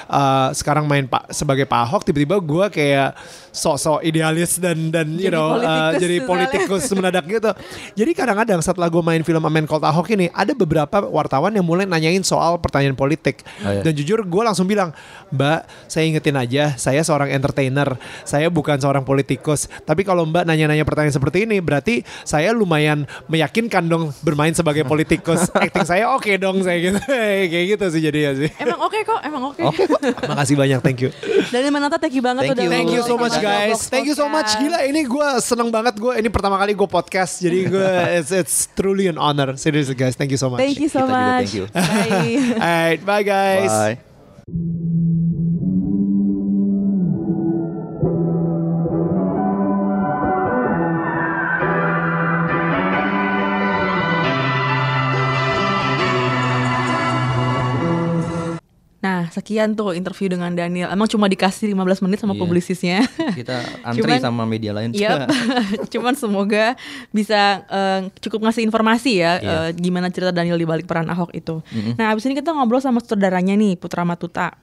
uh, sekarang main pak sebagai Pak Ahok, tiba-tiba gue kayak sok-sok idealis dan dan you
Jadi
know uh,
politikus
jadi
misalnya.
politikus mendadak gitu. Jadi kadang-kadang setelah gue main film Amen Called Ahok ini, ada beberapa wartawan yang mulai nanyain soal pertanyaan politik.
Oh, iya.
Dan jujur gue langsung bilang, Mbak, saya ingetin aja, saya seorang entertainer, saya bukan seorang politikus. Tapi kalau Mbak nanya-nanya pertanyaan seperti ini, berarti saya lumayan meyakinkan dong bermain sebagai politikus. Acting saya oke dong, saya gitu. Kayak gitu sih jadinya sih.
Emang oke kok, emang oke.
Makasih banyak, thank you.
Dan Manata thank you banget
Thank
udah
you.
Thank you so much guys. Thank you so much. Gila ini gue seneng banget gue. Ini pertama kali gue podcast. Jadi gue it's, it's truly an honor. Seriously guys. Thank you so much.
Thank you so
Kita juga
much.
thank you.
Bye.
Alright, bye guys.
Bye.
Sekian tuh interview dengan Daniel. Emang cuma dikasih 15 menit sama
Iya.
publisisnya.
Kita antri
Cuman-
sama media lain.
Yap. Cuman semoga bisa eh, cukup ngasih informasi ya
Iya.
eh, gimana cerita Daniel di balik peran Ahok itu. Nah, abis ini kita ngobrol sama sutradaranya nih, Putra Matuta.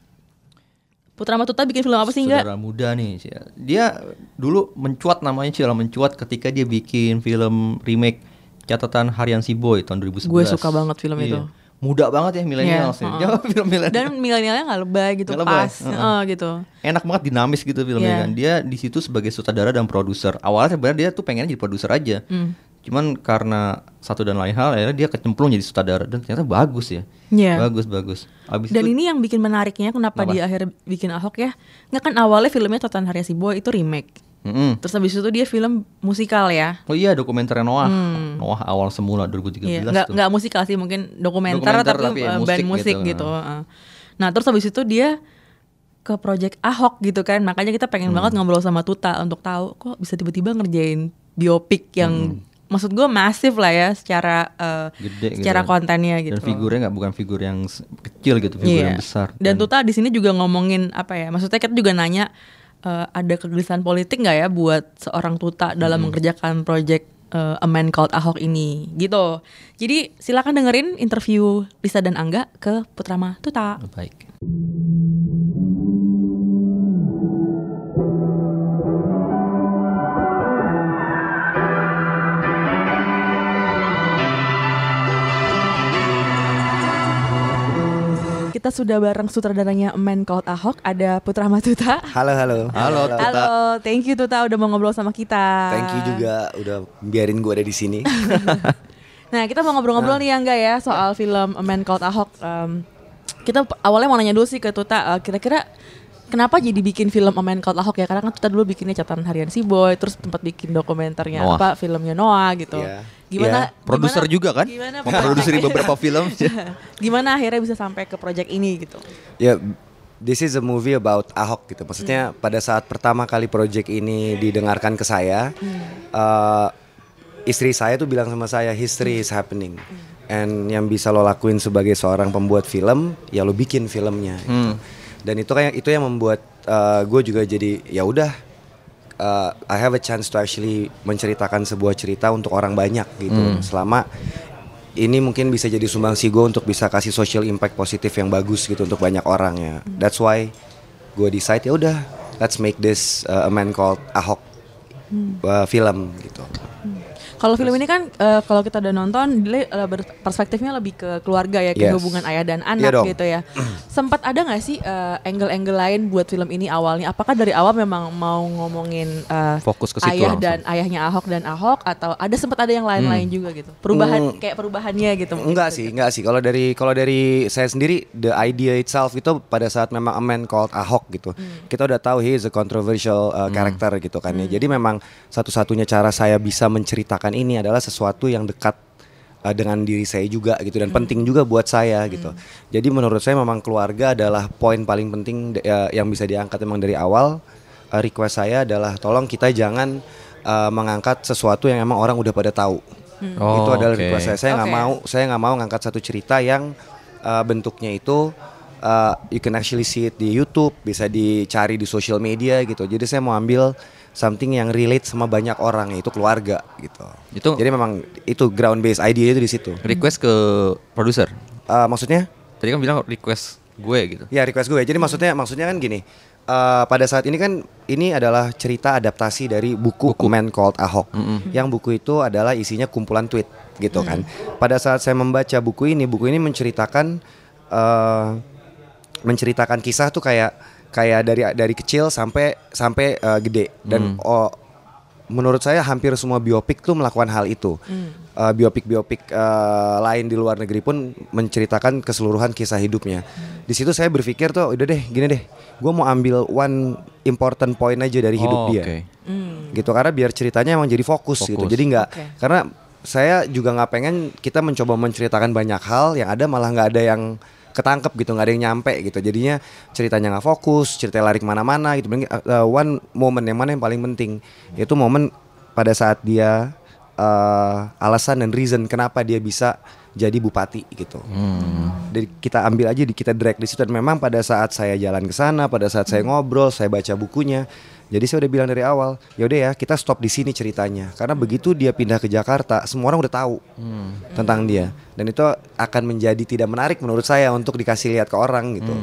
Putra Matuta bikin film apa sih enggak?
Saudara muda nih. Dia dulu mencuat namanya Cila mencuat ketika dia bikin film remake catatan Harian Si Boy tahun 2011.
Gue suka banget film itu.
Muda banget ya milenial
Iya,
sih.
heeh.
Dia film milenial.
Dan milenialnya nggak lebay gitu,
lebay,
pas,
heeh.
Heeh, gitu.
Enak banget dinamis gitu filmnya
Iya.
kan. Dia di situ sebagai sutradara dan produser. Awalnya sebenarnya dia tuh pengen jadi produser aja.
Hmm.
Cuman karena satu dan lain hal akhirnya dia kecemplung jadi sutradara dan ternyata bagus ya.
Iya.
Bagus bagus. Abis
Dan
itu
ini yang bikin menariknya kenapa
Kenapa?
dia akhirnya bikin Ahok ya? Nggak kan awalnya filmnya Totan Si Boy itu remake.
Mm-mm.
Terus habis itu dia film musikal ya.
Oh iya dokumenter Noah. Noah awal semula 2013
Hmm. Iya, nggak nggak musikal sih mungkin dokumenter,
Dokumenter
tapi,
tapi ya musik
band musik
gitu.
gitu. Nah terus habis itu dia ke project Ahok gitu kan, makanya kita pengen
Hmm.
banget ngobrol sama Tuta untuk tahu kok bisa tiba-tiba ngerjain biopik yang maksud gue masif lah ya secara eh,
Hmm. Gede gitu
secara
kan.
kontennya gitu.
Dan figurnya nggak bukan figur yang kecil gitu, figur
Iya.
yang besar.
Dan Tuta di sini juga ngomongin apa ya? Maksudnya kita juga nanya eh, ada kegelisahan politik nggak ya buat seorang Tuta dalam mengerjakan project eh, A Man Called Ahok ini, gitu. Jadi silakan dengerin interview Lisa dan Angga ke Putrama Tuta.
baik.
Kita sudah bareng sutradaranya Man Called Ahok, ada Putrama Tuta.
Halo, halo.
Halo, Tuta.
Halo, thank you Tuta udah mau ngobrol sama kita.
Thank you juga udah biarin gue ada di sini.
Nah, kita mau ngobrol-ngobrol nih ya enggak ya soal film A Man Called Ahok. Em, kita awalnya mau nanya dulu sih ke Tuta, eh, kira-kira kenapa jadi bikin film A Man Called Ahok ya? Karena kan Tuta dulu bikinnya catatan harian si Boy, terus tempat bikin dokumenternya
Noah.
apa filmnya Noah gitu.
Iya.
Gimana?
Iya.
Produser juga kan?
Gimana?
Memproduksi beberapa film.
gimana akhirnya bisa sampai ke project ini gitu?
ya, this is a movie about Ahok gitu. Maksudnya pada saat pertama kali project ini didengarkan ke saya, eh, istri saya tuh bilang sama saya, history is happening. And yang bisa lo lakuin sebagai seorang pembuat film, ya lo bikin filmnya. Gitu. Dan itu kayak itu yang membuat gue juga jadi ya udah uh, I have a chance to actually menceritakan sebuah cerita untuk orang banyak gitu. Selama ini mungkin bisa jadi sumbangsi gue untuk bisa kasih social impact positif yang bagus gitu untuk banyak orang ya. That's why gue decide ya udah let's make this uh, a man called Ahok uh, film gitu.
Kalau film ini kan eh, kalau kita udah nonton, dia eh, perspektifnya lebih ke keluarga ya, ke
Yes.
hubungan ayah dan anak
dong.
gitu ya. Sempat ada nggak sih eh, angle-angle lain buat film ini awalnya? Apakah dari awal memang mau ngomongin eh,
Fokus ke situ
ayah
langsung.
dan ayahnya Ahok dan Ahok atau ada sempat ada yang lain-lain juga gitu? Perubahan
Hmm.
kayak perubahannya gitu?
Enggak sih, enggak sih. Kalau dari kalau dari saya sendiri, the idea itself itu pada saat memang a man called Ahok gitu. Kita udah tahu he is a controversial uh, character gitu kan ya. Jadi memang satu-satunya cara saya bisa menceritakan ini adalah sesuatu yang dekat uh, dengan diri saya juga gitu dan penting juga buat saya gitu. Jadi menurut saya memang keluarga adalah poin paling penting uh, yang bisa diangkat memang dari awal. Uh, request saya adalah tolong kita jangan uh, mengangkat sesuatu yang emang orang udah pada tahu.
Oh,
itu adalah
oke.
request saya. Saya nggak
Oke.
mau saya nggak mau ngangkat satu cerita yang uh, bentuknya itu uh, you can actually see it di YouTube, bisa dicari di social media gitu. Jadi saya mau ambil something yang relate sama banyak orang yaitu keluarga gitu.
Itu-
Jadi memang itu ground based idea itu di situ.
Request ke produser.
Uh, maksudnya?
Tadi kan bilang request gue gitu.
Ya request gue. Jadi maksudnya maksudnya kan gini. eh, pada saat ini kan ini adalah cerita adaptasi dari buku, A Man Called Ahok. Yang buku itu adalah isinya kumpulan tweet gitu kan. Pada saat saya membaca buku ini, buku ini menceritakan eh, menceritakan kisah tuh kayak kayak dari dari kecil sampai sampai eh, gede dan oh, menurut saya hampir semua biopik tuh melakukan hal itu. Eh, biopik-biopik eh, lain di luar negeri pun menceritakan keseluruhan kisah hidupnya. Di situ saya berpikir tuh udah deh gini deh, gue mau ambil one important point aja dari hidup
Oh,
dia,
oke.
gitu karena biar ceritanya emang jadi fokus, gitu.
Fokus.
Jadi nggak
Oke.
karena saya juga nggak pengen kita mencoba menceritakan banyak hal yang ada malah nggak ada yang ketangkep gitu nggak ada yang nyampe gitu. Jadinya ceritanya nggak fokus cerita lari ke mana-mana gitu. Uh, one moment yang mana yang paling penting yaitu momen pada saat dia uh, alasan dan reason kenapa dia bisa jadi bupati gitu. Dari kita ambil aja di kita drag di situ. Dan memang pada saat saya jalan ke sana pada saat saya ngobrol saya baca bukunya jadi saya udah bilang dari awal yaudah ya kita stop di sini ceritanya. Karena begitu dia pindah ke Jakarta semua orang udah tahu tentang dia. Dan itu akan menjadi tidak menarik menurut saya untuk dikasih lihat ke orang gitu.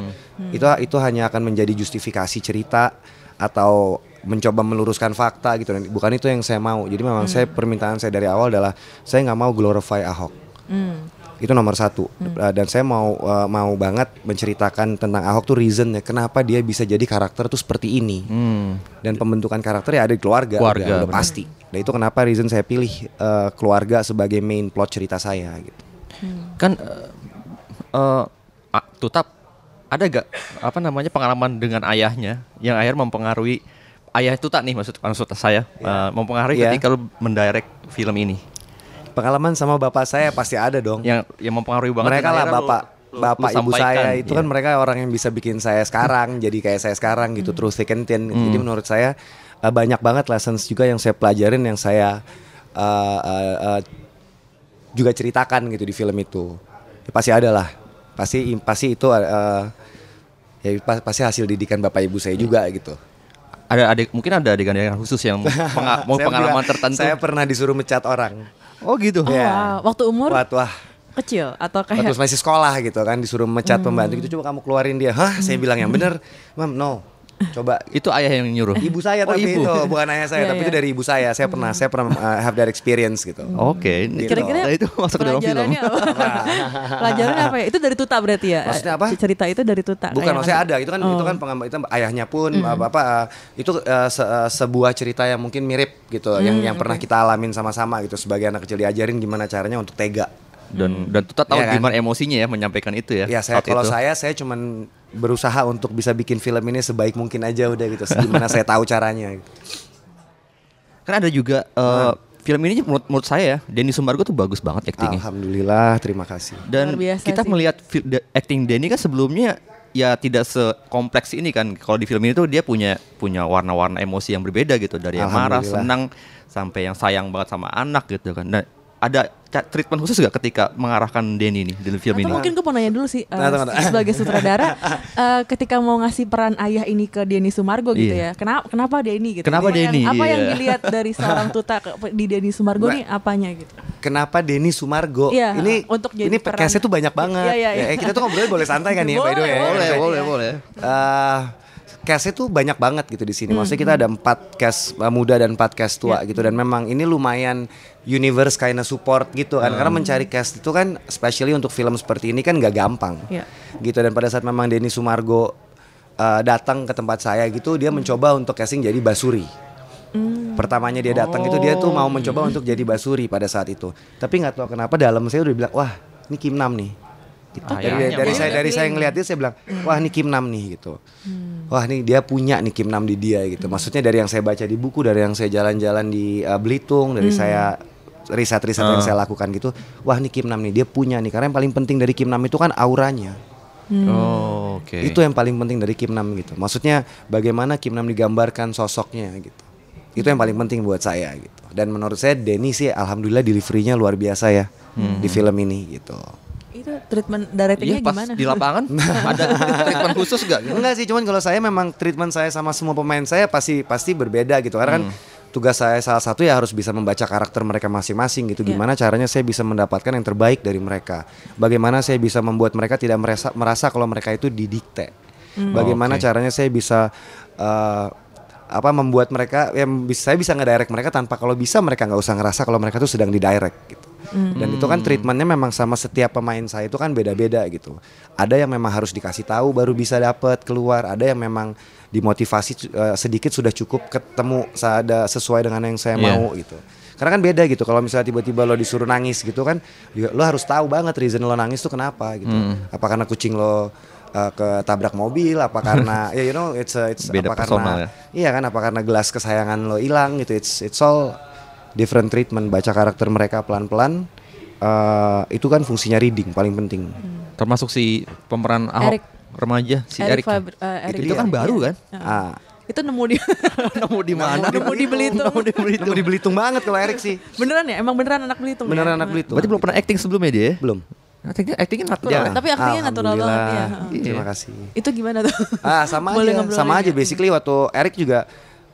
Itu itu hanya akan menjadi justifikasi cerita atau mencoba meluruskan fakta gitu. Dan bukan itu yang saya mau. Jadi memang saya permintaan saya dari awal adalah saya nggak mau glorify Ahok.
Hmm.
Itu nomor satu. Uh, dan saya mau uh, mau banget menceritakan tentang Ahok tuh reasonnya kenapa dia bisa jadi karakter tuh seperti ini.
Hmm.
Dan pembentukan karakternya ada di keluarga,
Keluarga,
udah, udah pasti. Dan itu kenapa reason saya pilih uh, keluarga sebagai main plot cerita saya gitu.
Kan eh eh, ah, Tutap ada gak apa namanya pengalaman dengan ayahnya yang akhir mempengaruhi ayah Tuta nih maksud maksud saya eh, mempengaruhi
Iya.
ketika lu mendirect film ini
Pengalaman sama bapak saya pasti ada dong.
yang yang mempengaruhi banget
mereka lah bapak
lu-
bapak
lu
ibu saya itu
Iya.
kan mereka orang yang bisa bikin saya sekarang jadi kayak saya sekarang gitu
Hmm.
terus thick and thin jadi menurut saya uh, banyak banget lessons juga yang saya pelajarin yang saya uh, uh, uh, juga ceritakan gitu di film itu. Ya, pasti ada lah. Pasti pasti itu uh, ya pa- pasti hasil didikan bapak ibu saya juga gitu.
Ada adik mungkin ada adegan-adegan khusus yang penga- mau pengalaman
juga-
tertentu.
saya pernah disuruh mecat orang
oh gitu
Oh,
Iya.
wow. Waktu umur
Wah, wah
kecil atau kayak
Waktu masih sekolah gitu kan disuruh mecat
Hmm.
pembantu gitu coba kamu keluarin dia. Hah, saya bilang yang bener. Mam, no. Coba
itu ayah yang nyuruh
ibu saya
Oh,
tapi
ibu.
itu bukan ayah saya
Iya,
tapi itu
iya.
dari ibu saya. Saya pernah saya pernah uh, have that experience gitu.
oke
Kira-kira
Nah, itu masuk ke dalam film
pelajarannya apa? pelajarannya apa ya? Itu dari Tuta berarti ya?
Maksudnya apa?
Cerita itu dari Tuta.
Bukan maksudnya ada itu kan
Oh.
itu kan pengam- itu ayahnya pun apa apa uh, itu uh, se- uh, sebuah cerita yang mungkin mirip gitu yang
Hmm,
yang pernah kita alamin sama-sama gitu sebagai anak kecil diajarin gimana caranya untuk tega.
dan dan Tuta tahu
Iya kan?
gimana emosinya ya menyampaikan itu ya
Ya saya kalau
itu.
saya saya cuman berusaha untuk bisa bikin film ini sebaik mungkin aja udah gitu gimana saya tahu caranya gitu.
kan ada juga eh, film ini menurut, menurut saya ya Denny Sumargo tuh bagus banget aktingnya
Alhamdulillah, terima kasih.
dan kita
sih.
melihat acting Denny kan sebelumnya ya tidak sekompleks ini kan kalau di film ini tuh dia punya punya warna-warna emosi yang berbeda gitu dari yang marah senang sampai yang sayang banget sama anak gitu kan nah ada treatment khusus gak ketika mengarahkan Denny nih di film
Atau
ini
mungkin gue mau nanya dulu sih uh,
Nah, tunggu, tunggu.
sebagai sutradara uh, ketika mau ngasih peran ayah ini ke Denny Sumargo gitu
Iya.
ya. Kenapa kenapa Denny gitu?
Kenapa Denny?
Apa yang
Iya.
dilihat dari seorang Tuta ke- di Denny Sumargo nih apanya gitu?
Kenapa Denny Sumargo?
Iya,
ini
untuk jadi
ini case tuh banyak banget.
Iya, iya, iya.
Ya, eh, kita tuh ngobrolnya boleh santai kan ya, by the way.
Boleh,
boleh boleh boleh
Eh, case tuh banyak banget gitu di sini.
Hmm,
Maksudnya kita ada empat cast uh, muda dan empat cast tua
Iya.
gitu dan memang ini lumayan universe kinda support gitu kan. Karena mencari cast itu kan especially untuk film seperti ini kan gak gampang.
Iya.
Gitu dan pada saat memang Denny Sumargo uh, datang ke tempat saya gitu dia mencoba untuk casting jadi Basuri. Pertamanya dia datang itu dia tuh mau mencoba untuk jadi Basuri pada saat itu. Tapi nggak tahu kenapa dalam saya udah bilang wah ini Kim Nam nih. Gitu.
Ah,
dari
iya.
dari
Iya,
saya dari saya
feeling.
ngeliat dia saya bilang wah ini Kim Nam nih gitu. Wah ini dia punya nih Kim Nam di dia gitu. Maksudnya dari yang saya baca di buku, dari yang saya jalan-jalan di uh, Belitung, dari saya riset-riset yang saya lakukan gitu. Wah ini Kim Nam nih dia punya nih. Karena yang paling penting dari Kim Nam itu kan auranya.
oh, oke
Itu yang paling penting dari Kim Nam gitu. Maksudnya bagaimana Kim Nam digambarkan sosoknya gitu. Itu yang paling penting buat saya gitu. Dan menurut saya Denny sih alhamdulillah deliverynya luar biasa ya di film ini gitu.
Itu treatment directingnya
Iya pas
gimana?
di lapangan ada treatment khusus gak?
Enggak sih, cuman kalau saya memang treatment saya sama semua pemain saya pasti pasti berbeda gitu. Karena kan tugas saya salah satu ya harus bisa membaca karakter mereka masing-masing gitu.
Iya.
Gimana caranya saya bisa mendapatkan yang terbaik dari mereka. Bagaimana saya bisa membuat mereka tidak merasa merasa kalau mereka itu didikte. Bagaimana
Oke.
caranya saya bisa eh, apa membuat mereka yang bisa saya bisa ngedirect mereka tanpa kalau bisa mereka nggak usah ngerasa kalau mereka tuh sedang didirect gitu. Dan itu kan treatmentnya memang sama setiap pemain saya itu kan beda-beda gitu. Ada yang memang harus dikasih tahu baru bisa dapat keluar, ada yang memang dimotivasi eh, sedikit sudah cukup ketemu ada sesuai dengan yang saya
Iya.
mau gitu. Karena kan beda gitu kalau misalnya tiba-tiba lo disuruh nangis gitu kan, ya lo harus tahu banget reason lo nangis tuh kenapa gitu. Apa karena kucing lo uh, ketabrak mobil, apa karena ya you know it's a- it's
Beda
apa
personal
karena
ya.
iya kan apa karena gelas kesayangan lo hilang gitu. It's it's all different treatment baca karakter mereka pelan-pelan. eh, itu kan fungsinya reading paling penting.
Termasuk si pemeran Ahok
Eric.
remaja si
Eric
Eric.
Fabr- eh, Eric
itu, itu kan
iya.
baru kan?
Ah,
Itu nemu di
Nemu di mana?
Nemu di Belitung.
Nemu di Belitung.
Nemu di Belitung banget kalau Erik sih.
beneran ya? Emang beneran anak Belitung
Beneran
ya?
anak Belitung.
Berarti belum pernah acting sebelumnya dia? ya?
Belum.
Actingnya actingnya natural.
Jangan.
Tapi aktingnya natural banget, iya.
Terima
Iya.
kasih.
Itu gimana tuh?
Ah sama aja, sama aja.
ya?
Basically waktu Erik juga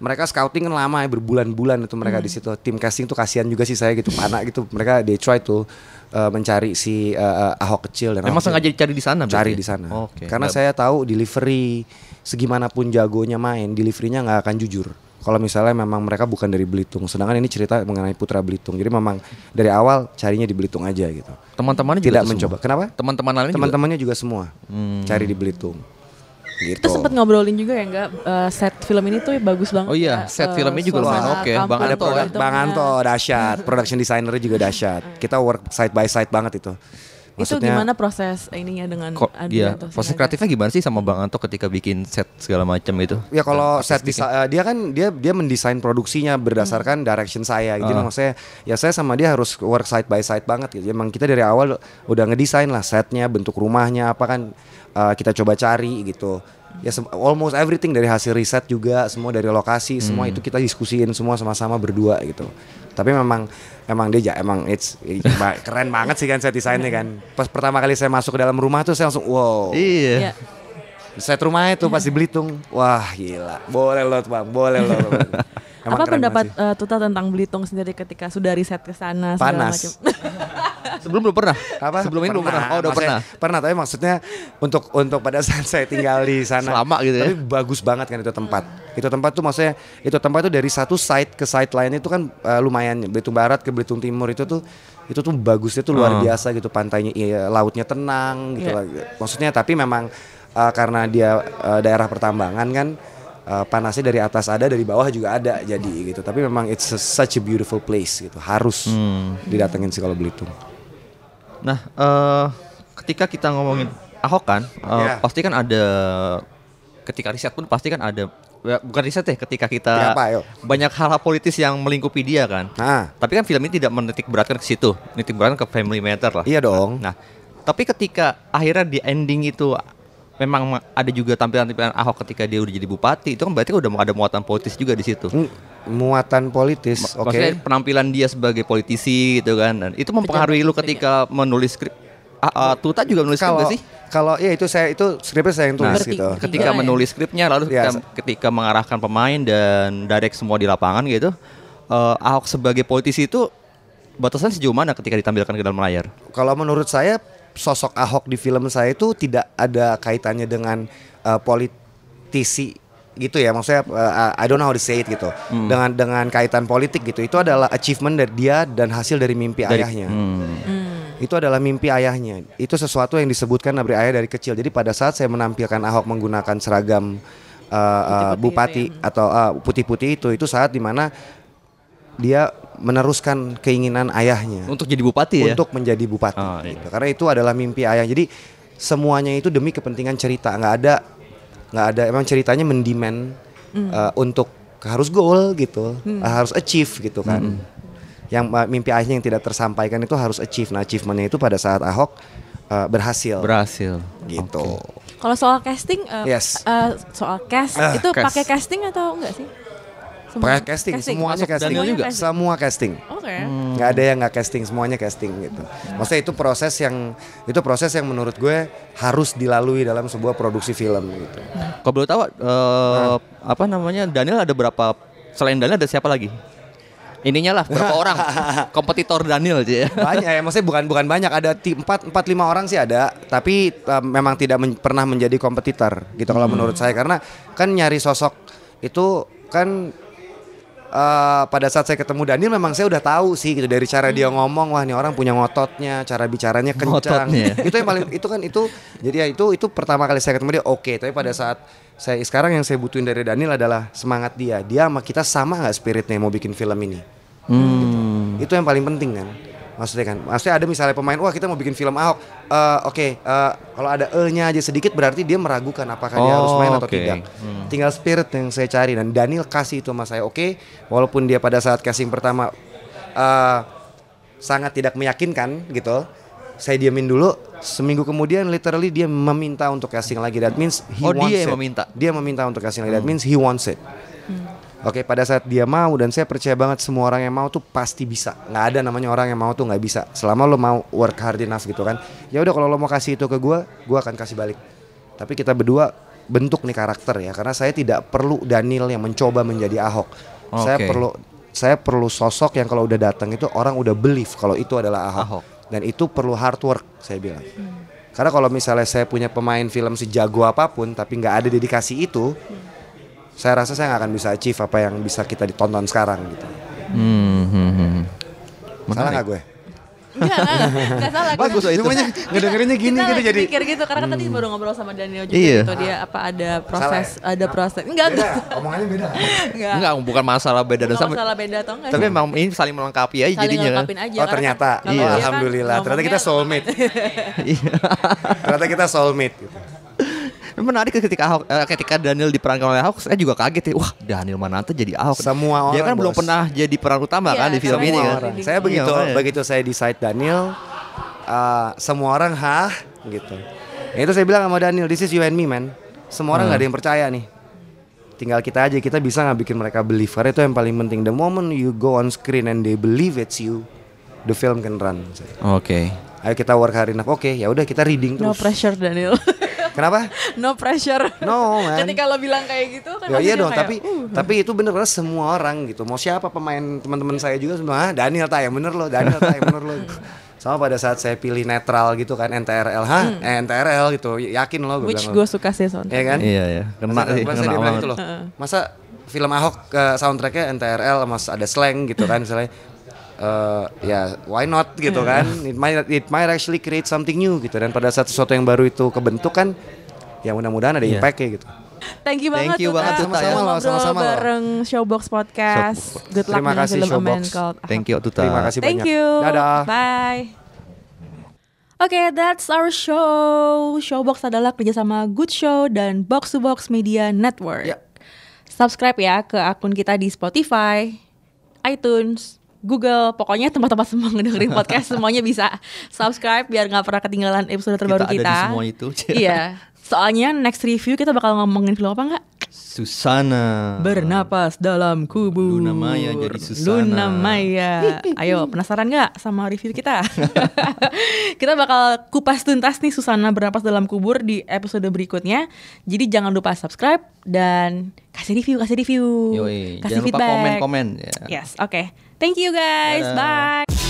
mereka scouting kan lama ya berbulan-bulan itu mereka
Hmm.
di situ. Tim casting tuh kasihan juga sih saya gitu, panak gitu. Mereka they try to uh, mencari si uh, uh, Ahok kecil dan
Memang
Ahok
sengaja cari di sana
cari
ya?
di sana.
Oke.
Karena
Nggak-
saya tahu delivery segimanapun jagonya main, deliverynya nggak akan jujur. kalau misalnya memang mereka bukan dari Belitung. Sedangkan ini cerita mengenai putra Belitung. Jadi memang dari awal carinya di Belitung aja gitu.
Teman-temannya juga
Tidak
tuh
mencoba.
semua?
Kenapa?
Teman-teman lain juga.
Teman-temannya juga semua cari di Belitung. Gitu.
Itu sempat ngobrolin juga ya enggak eh, set film ini tuh bagus banget.
Oh iya,
ya,
set
eh,
filmnya juga lumayan oke. Bang
kampung
Anto ya.
Bang Anto dahsyat, production designernya juga dahsyat. Kita work side by side banget itu.
Itu gimana proses ininya dengan
dia
tuh
proses kreatifnya gimana sih sama Bang Anto ketika bikin set segala macam gitu?
Ya kalau set
artistiknya?
desa- eh, dia kan dia dia mendesain produksinya berdasarkan direction saya. Jadi
Ah.
maksudnya ya saya sama dia harus work side by side banget gitu. Emang kita dari awal udah ngedesain lah setnya, bentuk rumahnya apa kan eh, kita coba cari gitu. Ya almost everything dari hasil riset juga, semua dari lokasi, semua
Hmm.
itu kita diskusiin semua sama-sama berdua gitu. Tapi memang emang dia emang it's keren banget sih kan set desainnya kan. Pas pertama kali saya masuk ke dalam rumah tuh saya langsung wow.
Iya.
Iya.
Set rumahnya tuh pasti Belitung. Wah gila. Boleh loh bang, boleh loh. Emang
Apa pendapat eh, Tuta tentang Belitung sendiri ketika sudah riset ke sana segala
Panas.
macam?
Sebelum belum pernah.
Apa?
Sebelum ini belum pernah. Oh, udah pernah.
Pernah, tapi maksudnya untuk untuk pada saat saya tinggal di sana.
Selama gitu ya.
Tapi bagus banget kan itu tempat. Itu tempat tuh maksudnya itu tempat tuh dari satu site ke site lain itu kan eh, lumayan. Belitung Barat ke Belitung Timur itu tuh itu tuh bagusnya tuh luar
Oh.
biasa gitu pantainya iya, lautnya tenang gitu
Iya.
lah. Maksudnya tapi memang eh, karena dia eh, daerah pertambangan kan eh, panasnya dari atas ada dari bawah juga ada jadi gitu. Tapi memang it's a- such a beautiful place gitu. Harus
Hmm.
didatengin sih kalau Belitung.
Nah, eh ketika kita ngomongin Ahok kan, eh,
Iya.
pasti kan ada ketika riset pun pasti kan ada ya, bukan riset ya ketika kita
Ya, apa, ayo?
banyak hal-hal politis yang melingkupi dia kan.
Nah,
Tapi kan film ini tidak menitik beratkan ke situ, menitik beratkan ke family matter lah.
Iya dong.
Nah, tapi ketika akhirnya di ending itu memang ma- ada juga tampilan-tampilan Ahok ketika dia udah jadi bupati, itu kan berarti udah ada muatan politis juga di situ.
Muatan politis, oke.
Maksudnya penampilan dia sebagai politisi gitu kan. Dan itu mempengaruhi lu ketika menulis skrip. Ah, ah, Tuta juga menulis skrip
Kalau
sih?
kalau iya itu saya itu skripnya saya yang tulis
Berarti-
gitu.
Ketika
ya?
menulis skripnya lalu
Iya,
ketika, ketika mengarahkan pemain dan direct semua di lapangan gitu. eh, Ahok sebagai politisi itu batasan sejauh mana ketika ditampilkan ke dalam layar?
Kalau menurut saya sosok Ahok di film saya itu tidak ada kaitannya dengan uh, politisi gitu ya. Maksudnya uh, I don't know how to say it gitu.
Hmm.
dengan dengan kaitan politik gitu. Itu adalah achievement dari dia dan hasil dari mimpi
Dari-
ayahnya.
Hmm.
itu adalah mimpi ayahnya. Itu sesuatu yang disebutkan dari ayah dari kecil. Jadi pada saat saya menampilkan Ahok menggunakan seragam uh, uh, bupati
itu
atau uh, putih-putih itu itu saat di mana dia meneruskan keinginan ayahnya
Untuk jadi bupati ya?
untuk menjadi bupati
Oh, iya.
gitu. karena itu adalah mimpi ayah jadi semuanya itu demi kepentingan cerita nggak ada nggak ada emang ceritanya mendimen uh, untuk harus goal gitu uh, harus achieve gitu kan yang uh, mimpi ayahnya yang tidak tersampaikan itu harus achieve nah achievementnya itu pada saat Ahok uh, berhasil
Berhasil.
gitu
Kalau soal casting, eh,
Yes.
eh, soal cast
Ah,
itu
cast.
pakai casting atau enggak sih? Semua-
pakai casting, semuanya
Masuk
casting.
Daniel juga?
semua casting.
Oke.
nggak ada yang nggak casting semuanya casting gitu. Maksudnya itu proses yang itu proses yang menurut gue harus dilalui dalam sebuah produksi film gitu.
Kalau boleh tahu eh, apa namanya Daniel ada berapa selain Daniel ada siapa lagi? Ininya lah berapa orang? Kompetitor Daniel aja ya.
banyak ya maksudnya bukan bukan banyak. Ada empat empat lima orang sih ada tapi eh, memang tidak men- pernah menjadi kompetitor gitu kalau menurut saya. Karena kan nyari sosok itu kan eh, pada saat saya ketemu Daniel memang saya udah tahu sih gitu dari cara dia ngomong wah ini orang punya ngototnya cara bicaranya kencang.
Ngototnya.
itu yang paling itu kan itu jadi ya itu itu pertama kali saya ketemu dia oke tapi pada saat saya sekarang yang saya butuhin dari Daniel adalah semangat dia. Dia sama kita sama nggak spiritnya mau bikin film ini?
Hmm.
itu yang paling penting kan maksudnya kan maksudnya ada misalnya pemain wah kita mau bikin film Ahok. Eh, oke eh, kalau ada e-nya aja sedikit berarti dia meragukan apakah dia
Oh,
harus main atau
oke.
tidak. Tinggal spirit yang saya cari dan Daniel kasih itu sama saya oke? Walaupun dia pada saat casting pertama eh, sangat tidak meyakinkan gitu saya diamin dulu. Seminggu kemudian literally dia meminta untuk casting lagi. That means he
Oh,
wants
dia
it.
yang meminta?
dia meminta untuk casting lagi. That means he wants it Oke, pada saat dia mau dan saya percaya banget semua orang yang mau tuh pasti bisa. Nggak ada namanya orang yang mau tuh nggak bisa. Selama lo mau work hard enough gitu kan. Ya udah kalau lo mau kasih itu ke gua, gua akan kasih balik. Tapi kita berdua bentuk nih karakter ya, karena saya tidak perlu Daniel yang mencoba menjadi Ahok. Saya
Oke.
perlu saya perlu sosok yang kalau udah datang itu orang udah believe kalau itu adalah Ahok.
Ahok.
Dan itu perlu hard work, saya bilang. Karena kalau misalnya saya punya pemain film sejago apa pun tapi nggak ada dedikasi itu, saya rasa saya nggak akan bisa achieve apa yang bisa kita ditonton sekarang gitu.
Hmm, hmm, hmm.
Salah nggak gue?
Enggak, enggak, enggak salah.
Bagus itu.
Semuanya ngedengerinnya gini
kita
gitu jadi.
mikir gitu karena kan tadi baru ngobrol sama Daniel juga
Iya.
gitu dia apa ada proses
Salah
ada proses enggak
Beda,
enggak
omongannya beda.
enggak
Enggak, bukan masalah beda dan sama.
masalah beda atau enggak
Tapi memang ini saling melengkapi aja
Saling
jadinya kan.
aja
Oh ternyata,
kan kalau
Iya.
kan
alhamdulillah. Ternyata kita soulmate.
Iya.
ternyata kita soulmate. Gitu.
Menarik ketika Ahok, eh, ketika Daniel diperankan oleh Ahok, saya juga kaget ya. Wah, Daniel Mananta jadi Ahok.
Semua
Dia
orang,
kan belum
Bos.
pernah jadi peran utama
Iya,
kan di film ini kan.
orang.
Saya
Iya,
begitu
makanya.
begitu saya decide Daniel, uh, semua orang hah gitu. Ya itu saya bilang sama Daniel, this is you and me man. Semua orang nggak ada yang percaya nih. Tinggal kita aja kita bisa nggak bikin mereka believe. Karena itu yang paling penting. The moment you go on screen and they believe it's you, the film can run.
Oke.
Ayo kita work hard enough. Oke, ya udah kita reading
no
terus.
pressure Daniel
Kenapa?
no pressure
No, man.
ketika lo bilang kayak gitu kan
Ya iya dong,
kayak,
tapi
uh,
tapi itu bener lah semua orang gitu. Mau siapa pemain teman-teman saya juga semua, ah, Daniel tak yang bener loh, Daniel tak yang bener loh. Sama pada saat saya pilih netral gitu kan NTRL, hah? Eh, NTRL gitu, yakin loh gue
Hmm. which
bilang.
gue suka sih sound
Iya kan?
Iya ya, kena sih, kena
dia bilang
banget.
gitu loh. Masa film Ahok ke soundtracknya NTRL mas ada slang gitu kan misalnya eh, ya why not gitu kan it might it might actually create something new gitu dan pada saat sesuatu yang baru itu kebentuk kan ya mudah-mudahan ada
Iya.
impact-nya gitu
Thank you
Thank
banget
you
Tuta.
banget, Tuta, ya.
ngobrol
Sama-sama loh.
bareng Showbox Podcast. Good luck
Terima
dengan
kasih,
film A Man
Showbox.
Called
Thank you Tuta.
terima kasih
Thank
banyak
you.
dadah
Bye. Oke, that's our show. Showbox adalah kerjasama Good Show dan Box to Box Media Network.
Ya.
Subscribe ya ke akun kita di Spotify, iTunes, Google, pokoknya tempat-tempat semua ngedengerin podcast semuanya bisa subscribe biar nggak pernah ketinggalan episode terbaru
Kita ada
kita.
di semua itu.
iya. Soalnya next review kita bakal ngomongin film apa nggak?
Susana.
Bernapas dalam kubur.
Luna Maya jadi Susana.
Luna Maya. Ayo, penasaran nggak sama review kita? kita bakal kupas tuntas nih Susana bernapas dalam kubur di episode berikutnya. Jadi jangan lupa subscribe dan kasih review, kasih review.
Yoi,
kasih
jangan lupa
feedback.
komen-komen ya.
Yes, oke. Thank you guys.
Dadah.
Bye.